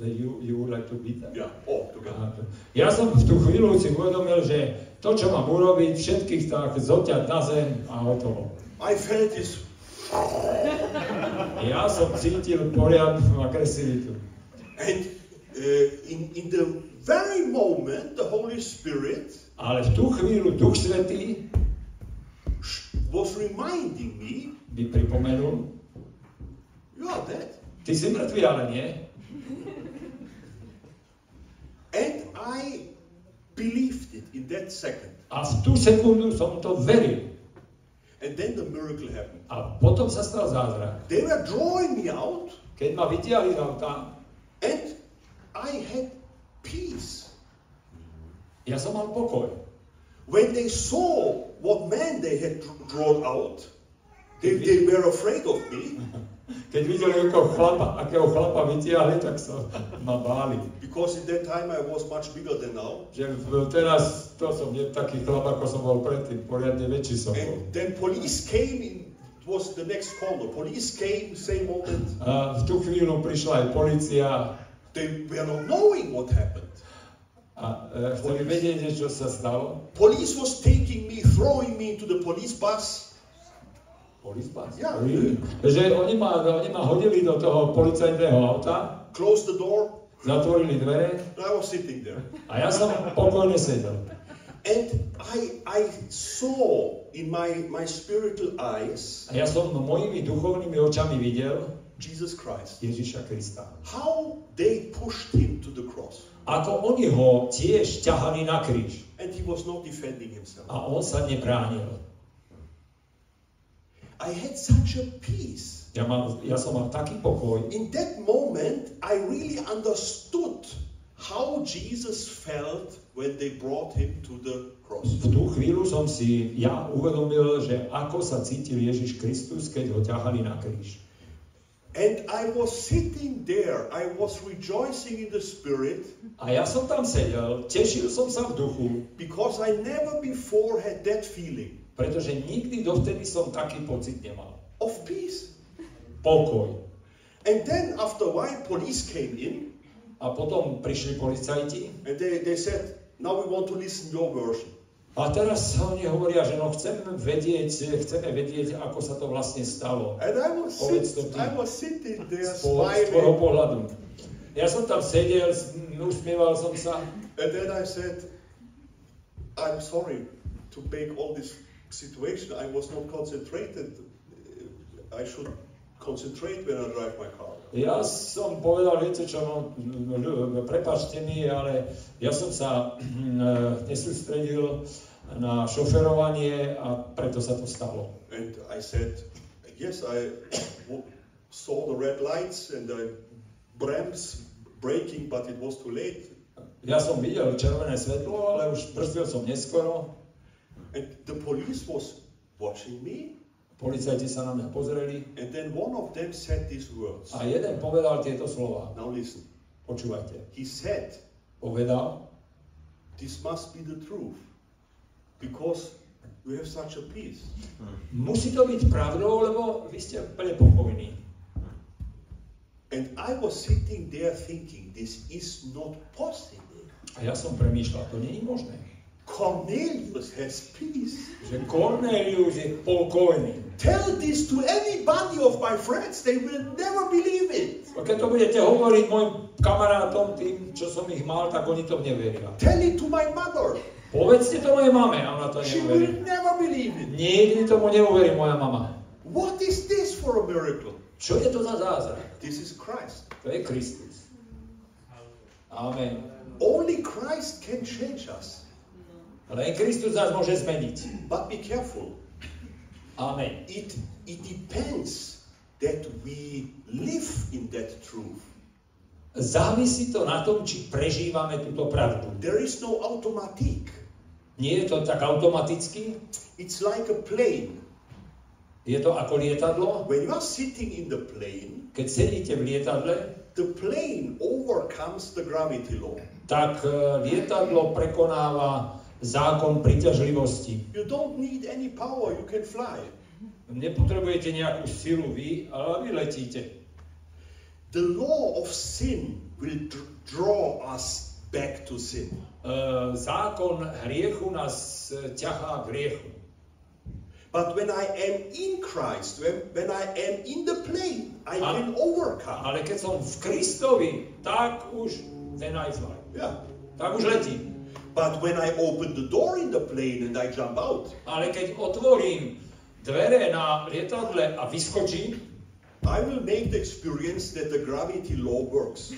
That you, you would like to beat them. Yeah, all together. Ja som v tú chvíľu si uvedomil, že to, čo mám urobiť, všetkých tak zoťať na zem a hotovo. I felt this. Ja som cítil poriadnu agresivitu. And uh, in, in the very moment, the Holy Spirit Ale v tú chvíľu Duch Svetý was reminding me, by pripomenul, you are dead. ty si mŕtvý, ale nie. And I believed it in that second. A v tú sekundu som to veril. And then the miracle happened. A potom sa stal zázrak. They were drawing me out, Keď ma vytiahli and I had peace. ja som mal pokoj. When they saw what man they had drawn out, they, they were afraid of me Keď videli, akého chlapa, akého chlapa vytiahli, tak sa ma báli. because in that time I was much bigger than now. Že teraz to som nie taký chlap, ako som bol predtým, poriadne väčší som bol. And then police came in. It was the next corner. Police came same moment. A v tú chvíľu prišla aj policia They were not knowing what happened. a e, chceli vedieť, čo sa stalo. Police was taking me, throwing me into the police bus. Police bus? Ja. Really? Že oni ma, oni ma hodili do toho policajného auta, Closed the door. zatvorili dvere And I was sitting there. a ja som pokojne sedel. And I, I saw in my, my spiritual eyes A ja som mojimi duchovnými očami videl Jesus Christ. Ježiša Krista. How they pushed him to the cross. Ako oni ho tiež ťahali na kríž And he was not defending himself. a on sa nebránil. I had such a peace. Ja, mám, ja som mal taký pokoj. In that moment, I really understood how Jesus felt when they brought him to the cross. V tú chvíľu som si ja uvedomil, že ako sa cítil Ježiš Kristus, keď ho ťahali na kríž. And I was sitting there, I was rejoicing in the Spirit A ja som tam sedel, tešil som sa v duchu, because I never before had that feeling pretože nikdy dovtedy som taký pocit nemal. of peace. Pokoj. And then after a while, police came in A potom prišli policajti and they, they said, Now we want to listen your version. A teraz oni hovoria, že no chceme vedieť, chceme vedieť, ako sa to vlastne stalo. And I was, Povedz sit. I was sitting there po- z tvojho smiling. pohľadu. Ja som tam sedel, usmieval som sa And then I said, I'm sorry to make all this situation. I was not concentrated. I should concentrate when I drive my car. Ja som povedal, viete čo, no, ľu- prepáčte mi, ale ja som sa mm, nesústredil na šoferovanie a preto sa to stalo. And I said, yes, I saw the red lights and I bremsed, braking, but it was too late. Ja som videl červené svetlo, ale už brzdil som neskoro. And the police was watching me. Policajti sa na mňa pozreli And then one of them said these words. a jeden povedal tieto slova. Now listen. Počúvajte. He said, Povedal, this must be the truth. Because you have such a peace. musí to byť pravdou, lebo vy ste úplne pokojní. And I was sitting there thinking, this is not possible. A ja som premýšľal, to nie je možné. Cornelius has peace. Že Cornelius je pokojný. Tell this to anybody of my friends, they will never believe it. A keď to budete hovoriť mojim kamarátom, tým, čo som ich mal, tak oni to neveria. Tell it to my mother. Povedzte to mojej mame, a ona to She neuverí. will never believe it. Nikdy tomu neuverí moja mama. What is this for a miracle? Čo je to za zázrak? This is Christ. To je Kristus. Amen. Only Christ can change us. Len Kristus nás môže zmeniť. But be careful. Amen. It, it depends that we live in that truth. Závisí to na tom, či prežívame túto pravdu. There is no automatic. Nie je to tak automaticky, It's like a plane. je to ako lietadlo. When you are sitting in the plane, Keď sedíte v lietadle, the plane overcomes the gravity law. tak e, lietadlo prekonáva zákon príťažlivosti. You don't need any power, you can fly. Nepotrebujete nejakú silu vy, ale vy letíte. The law of sin will dr- draw us back to sin. E, zákon hriechu nás e, ťahá k hriechu. But when I am in Christ, when, when I am in the plane, I Ah. can overcome. Ale keď som v Kristovi, tak už then I fly. Yeah. Tak už letím. But when I open the door in the plane and I jump out, Ale keď otvorím dvere na lietadle a vyskočím, I will make the experience that the gravity law works.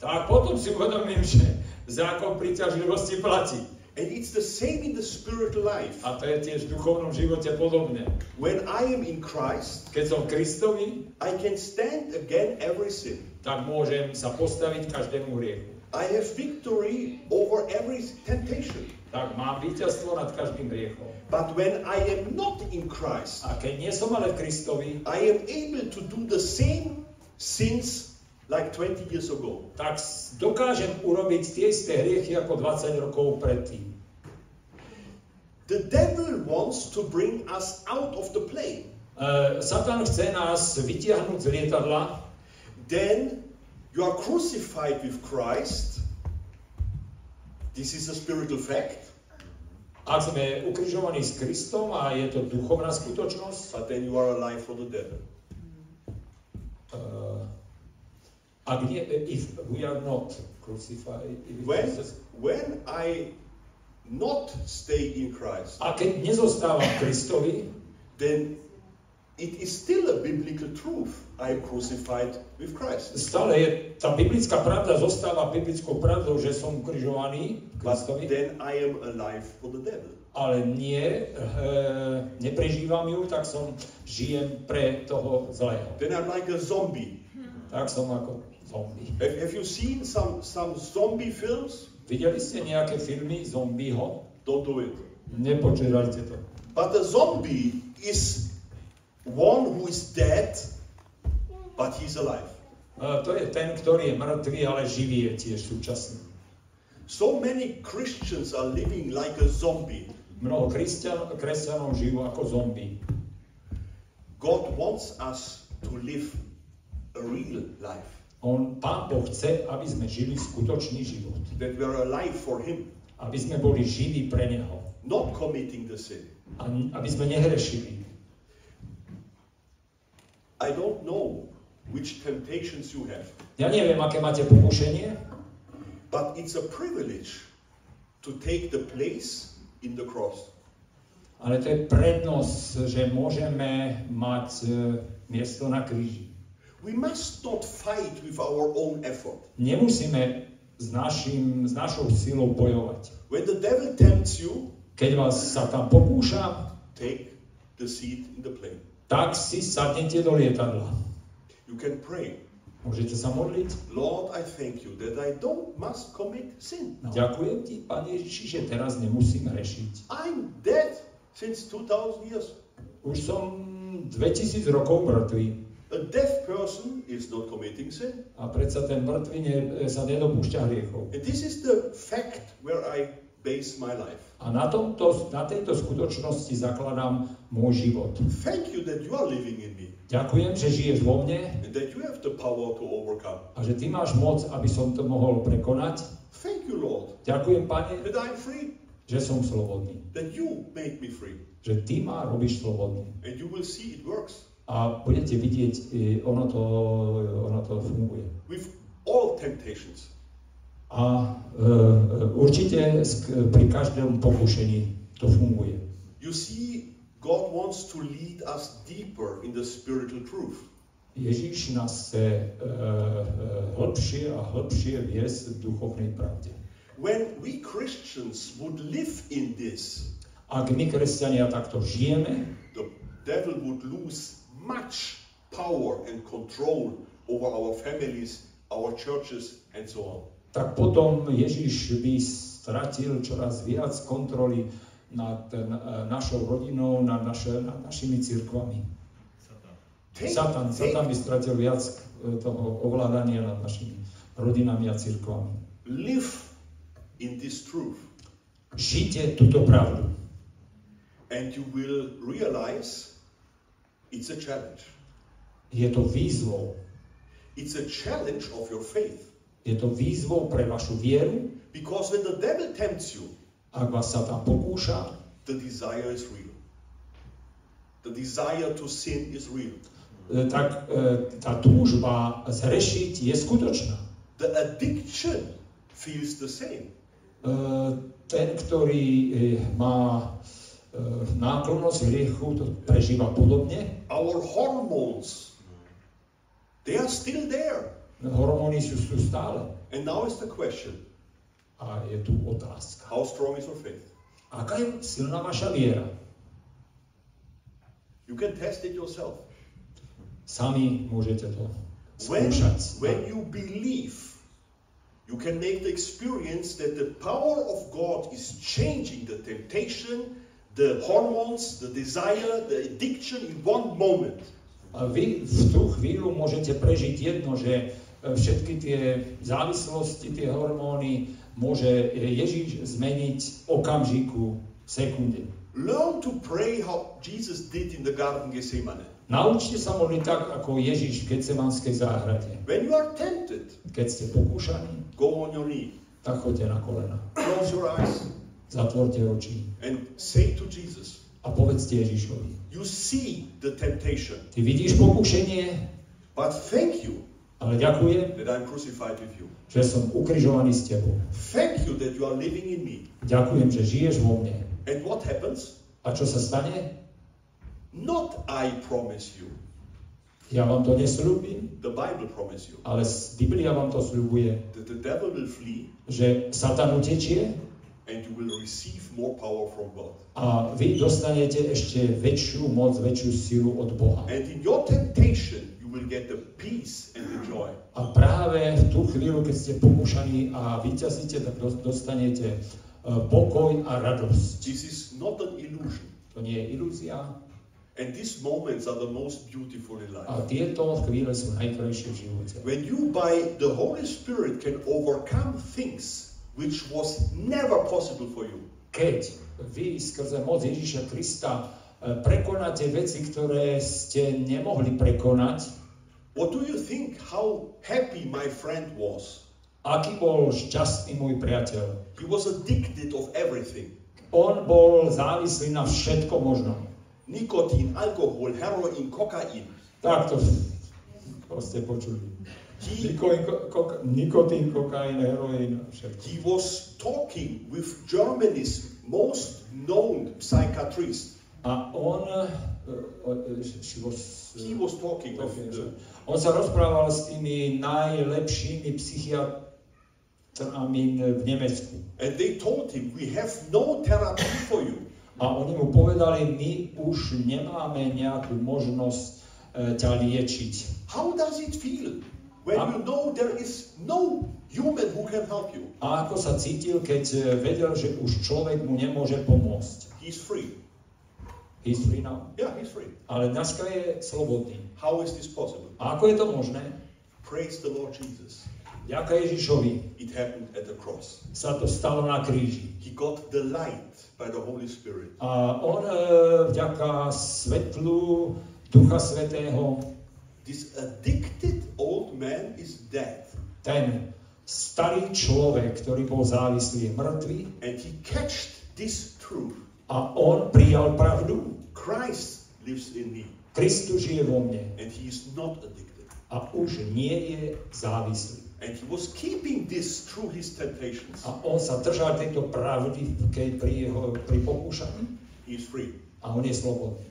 tak potom si uvedomím, že zákon príťažlivosti platí. And it's the same in the spiritual life. A to je tiež v duchovnom živote podobné. When I am in Christ, Keď som Kristovi, I can stand again every sin. tak môžem sa postaviť každému hriechu. I have victory over every temptation. Tak mám víťazstvo nad každým hriechom. But when I am not in Christ, A keď nie som ale v Kristovi, I am able to do the same sins like 20 years ago. tak dokážem urobiť tie isté hriechy ako 20 rokov predtým. The devil wants to bring us out of the plane. E, Satan chce nás vytiahnuť z lietadla, Then you are crucified with Christ. This is a spiritual fact. ak sme ukrižovaní s Kristom a je to duchovná skutočnosť, But then you are alive for the devil. Uh, ak nie, if we are not crucified, if When, when I not stay in Christ, a keď nezostávam Kristovi, then it is still a biblical truth. I crucified with Christ. stále je, tá biblická pravda zostáva biblickou pravdou, že som ukrižovaný v Kristovi, then I am alive for the devil. ale nie, e, neprežívam ju, tak som žijem pre toho zlého. Then I'm like a zombie. Tak som ako zombie. Have, have you seen some, some zombie films? Videli ste nejaké filmy zombieho? Don't do it. Nepočúvajte to. But a zombie is one who is dead, but he's alive. To je ten, ktorý je mŕtvý, ale živý je tiež súčasný. So many Christians are living like a zombie. Mnoho kresťan, kresťanov žijú ako zombie. God wants us to live a real life, On, Pán Boh chce, aby sme žili skutočný život. that we are alive for Him. aby sme boli živí pre Neho. not committing the sin. A aby sme nehrešili. I don't know which temptations you have, Ja neviem, aké máte pokušenie, but it's a privilege to take the place in the cross. ale to je prednosť, že môžeme mať e, miesto na kríži. We must not fight with our own effort. Nemusíme s, našim, s našou silou bojovať. When the devil tempts you, Keď vás sa tam pokúša, take the seat in the plane. Tak si sadnete do lietadla. You can pray. Môžete sa modliť. Lord, I thank you that I don't must commit sin. now. Ďakujem ti, Pane Ježiši, že teraz nemusím rešiť. I'm dead since 2000 years. Už som 2000 rokov mŕtvý. A deaf person is not committing sin. A predsa ten mŕtvy ne, sa nedopúšťa hriechov. And this is the fact where I base my life. A na, tomto, na tejto skutočnosti zakladám môj život. Thank you that you are living in me Ďakujem, že žiješ vo mne and that you have the power to overcome. a že ty máš moc, aby som to mohol prekonať. Thank you, Lord, Ďakujem, Pane, that I'm free, že som slobodný. that you made me free. Že ty ma robíš slobodný. And you will see it works A budete vidieť, e, ono to, ono to funguje. with all temptations. A e, e, určite pri každom pokušení to funguje. You see, God wants to lead us deeper in the spiritual truth. Ježíš nás chce e, e, hĺbšie a hĺbšie viesť v duchovnej pravde. When we Christians would live in this, Ak my, kresťania, takto žijeme, the devil would lose much power and control over our families, our churches, and so on. Tak potom Ježíš by stratil čoraz viac kontroly nad e, našou rodinou, nad, naše, nad našimi cirkvami. Take, Satan, Satan by stratil viac e, toho ovládania nad našimi rodinami a cirkvami. live in this truth, Žite túto pravdu and you will realize it's a challenge. je to výzvou. It's a challenge of your faith. Je to výzvou pre vašu vieru. Because when the devil tempts you, Ak vás sa tam pokúša, the desire is real. The desire to sin is real. e, tak e, tá túžba zrešiť je skutočná. The addiction feels the same. E, Ten, ktorý má náklonnosť hriechu, to prežíva podobne. Our hormones, they are still there. Hormóny sú tu stále. And now is the question A je tu otázka. how strong is your faith? Aká je silná vaša viera? You can test it yourself. Sami môžete to When, skúšať. when you believe, you can make the experience that the power of God is changing the temptation, the hormones, the desire, the addiction in one moment. A vy v tú chvíľu môžete prežiť jedno, že všetky tie závislosti, tie hormóny môže Ježiš zmeniť okamžiku, v sekunde. Learn to pray how Jesus did in the Garden Gethsemane. Naučte sa modliť tak, ako Ježiš v Getsemanskej záhrade. When you are tempted, Keď ste pokúšaní, go on your knee, tak choďte na kolena. close your eyes, Zatvorte oči and say to Jesus, a povedzte Ježišovi. You see the temptation, Ty vidíš pokušenie, but thank you ale ďakujem, that I'm crucified with you. že som ukrižovaný s tebou. Thank you that you are living in me. Ďakujem, že žiješ vo mne. And what happens? A čo sa stane? Not I promise you, Ja vám to nesľúbim, the Bible promise you, ale Biblia vám to sľubuje, that the devil will flee že Satan utečie and you will receive more power from God. a vy dostanete ešte väčšiu moc, väčšiu silu od Boha. And in your temptation, will get the peace and the joy. A práve v tú chvíľu, keď ste pokúšaní a vyťazíte, tak dos- dostanete e, pokoj a radosť. This is not an illusion. To nie je ilúzia And these moments are the most beautiful in a life. tieto chvíle sú najkrajšie v živote. When you, by the Holy Spirit, can overcome things which was never possible for you. Keď vy skrze moc Ježíša Krista e, prekonáte veci, ktoré ste nemohli prekonať, What do you think how happy my friend was Aký bol šťastný môj priateľ. He was addicted of everything. On bol závislý na všetko možnom. Nicotine, alcohol, heroin, cocaine. Tak to, to ste počuli. He, Nikotín, koka, nikotín, kokain, heroín, všetko. he was talking with Germany's most known psychiatrist. A on, uh, uh, she was, uh, He was talking the, On sa rozprával s tými najlepšími psychiatrami v Nemecku. and they told him, we have no therapy for you. A oni mu povedali, my už nemáme nejakú možnosť e, ťa liečiť. How does it feel when Am- you know there is no human who can help you? A ako sa cítil, keď e, vedel, že už človek mu nemôže pomôcť. He's free. He's free now. Yeah, he's free. Ale dneska je slobodný. How is this possible? A ako je to možné? Praise the Lord Jesus. Ďaká Ježišovi It happened at the cross. sa to stalo na kríži. He got the light by the Holy Spirit. A on e, vďaka svetlu Ducha Svetého This addicted old man is dead. ten starý človek, ktorý bol závislý, je mŕtvý And he catched this truth. A on prijal pravdu. Christ lives in me. Kristus žije vo mne And he is not addicted. a už nie je závislý. And he was keeping this through his temptations. A on sa držal tejto pravdy keď pri, jeho, pri pokúšaní He is free. a on je slobodný.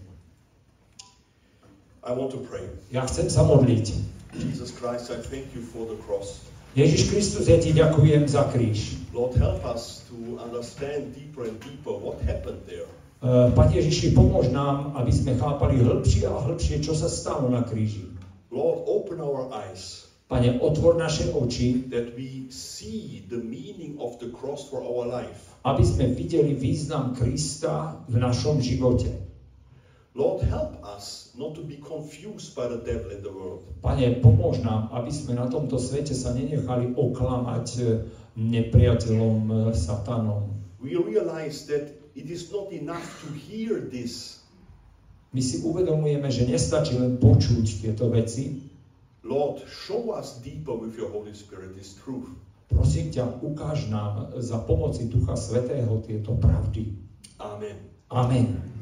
I want to pray. Ja chcem sa modliť. Jesus Christ, I thank you for the cross. Ježiš Kristus, ja ti ďakujem za kríž. Lord, help us to understand deeper and deeper what happened there. Uh, Pane Ježiši, pomôž nám, aby sme chápali hĺbšie a hĺbšie, čo sa stalo na kríži. Lord, open our eyes Pane, otvor naše oči, that we see the meaning of the cross for our life. aby sme videli význam Krista v našom živote. Lord, help us not to be confused by the devil in the world. Pane, pomôž nám, aby sme na tomto svete sa nenechali oklamať eh, nepriateľom eh, satanom. We realize that it is not enough to hear this. My si uvedomujeme, že nestačí len počuť tieto veci. Lord, show us deeper with your Holy Spirit this truth. Prosím ťa, ukáž nám za pomoci Ducha Svetého tieto pravdy. Amen. Amen.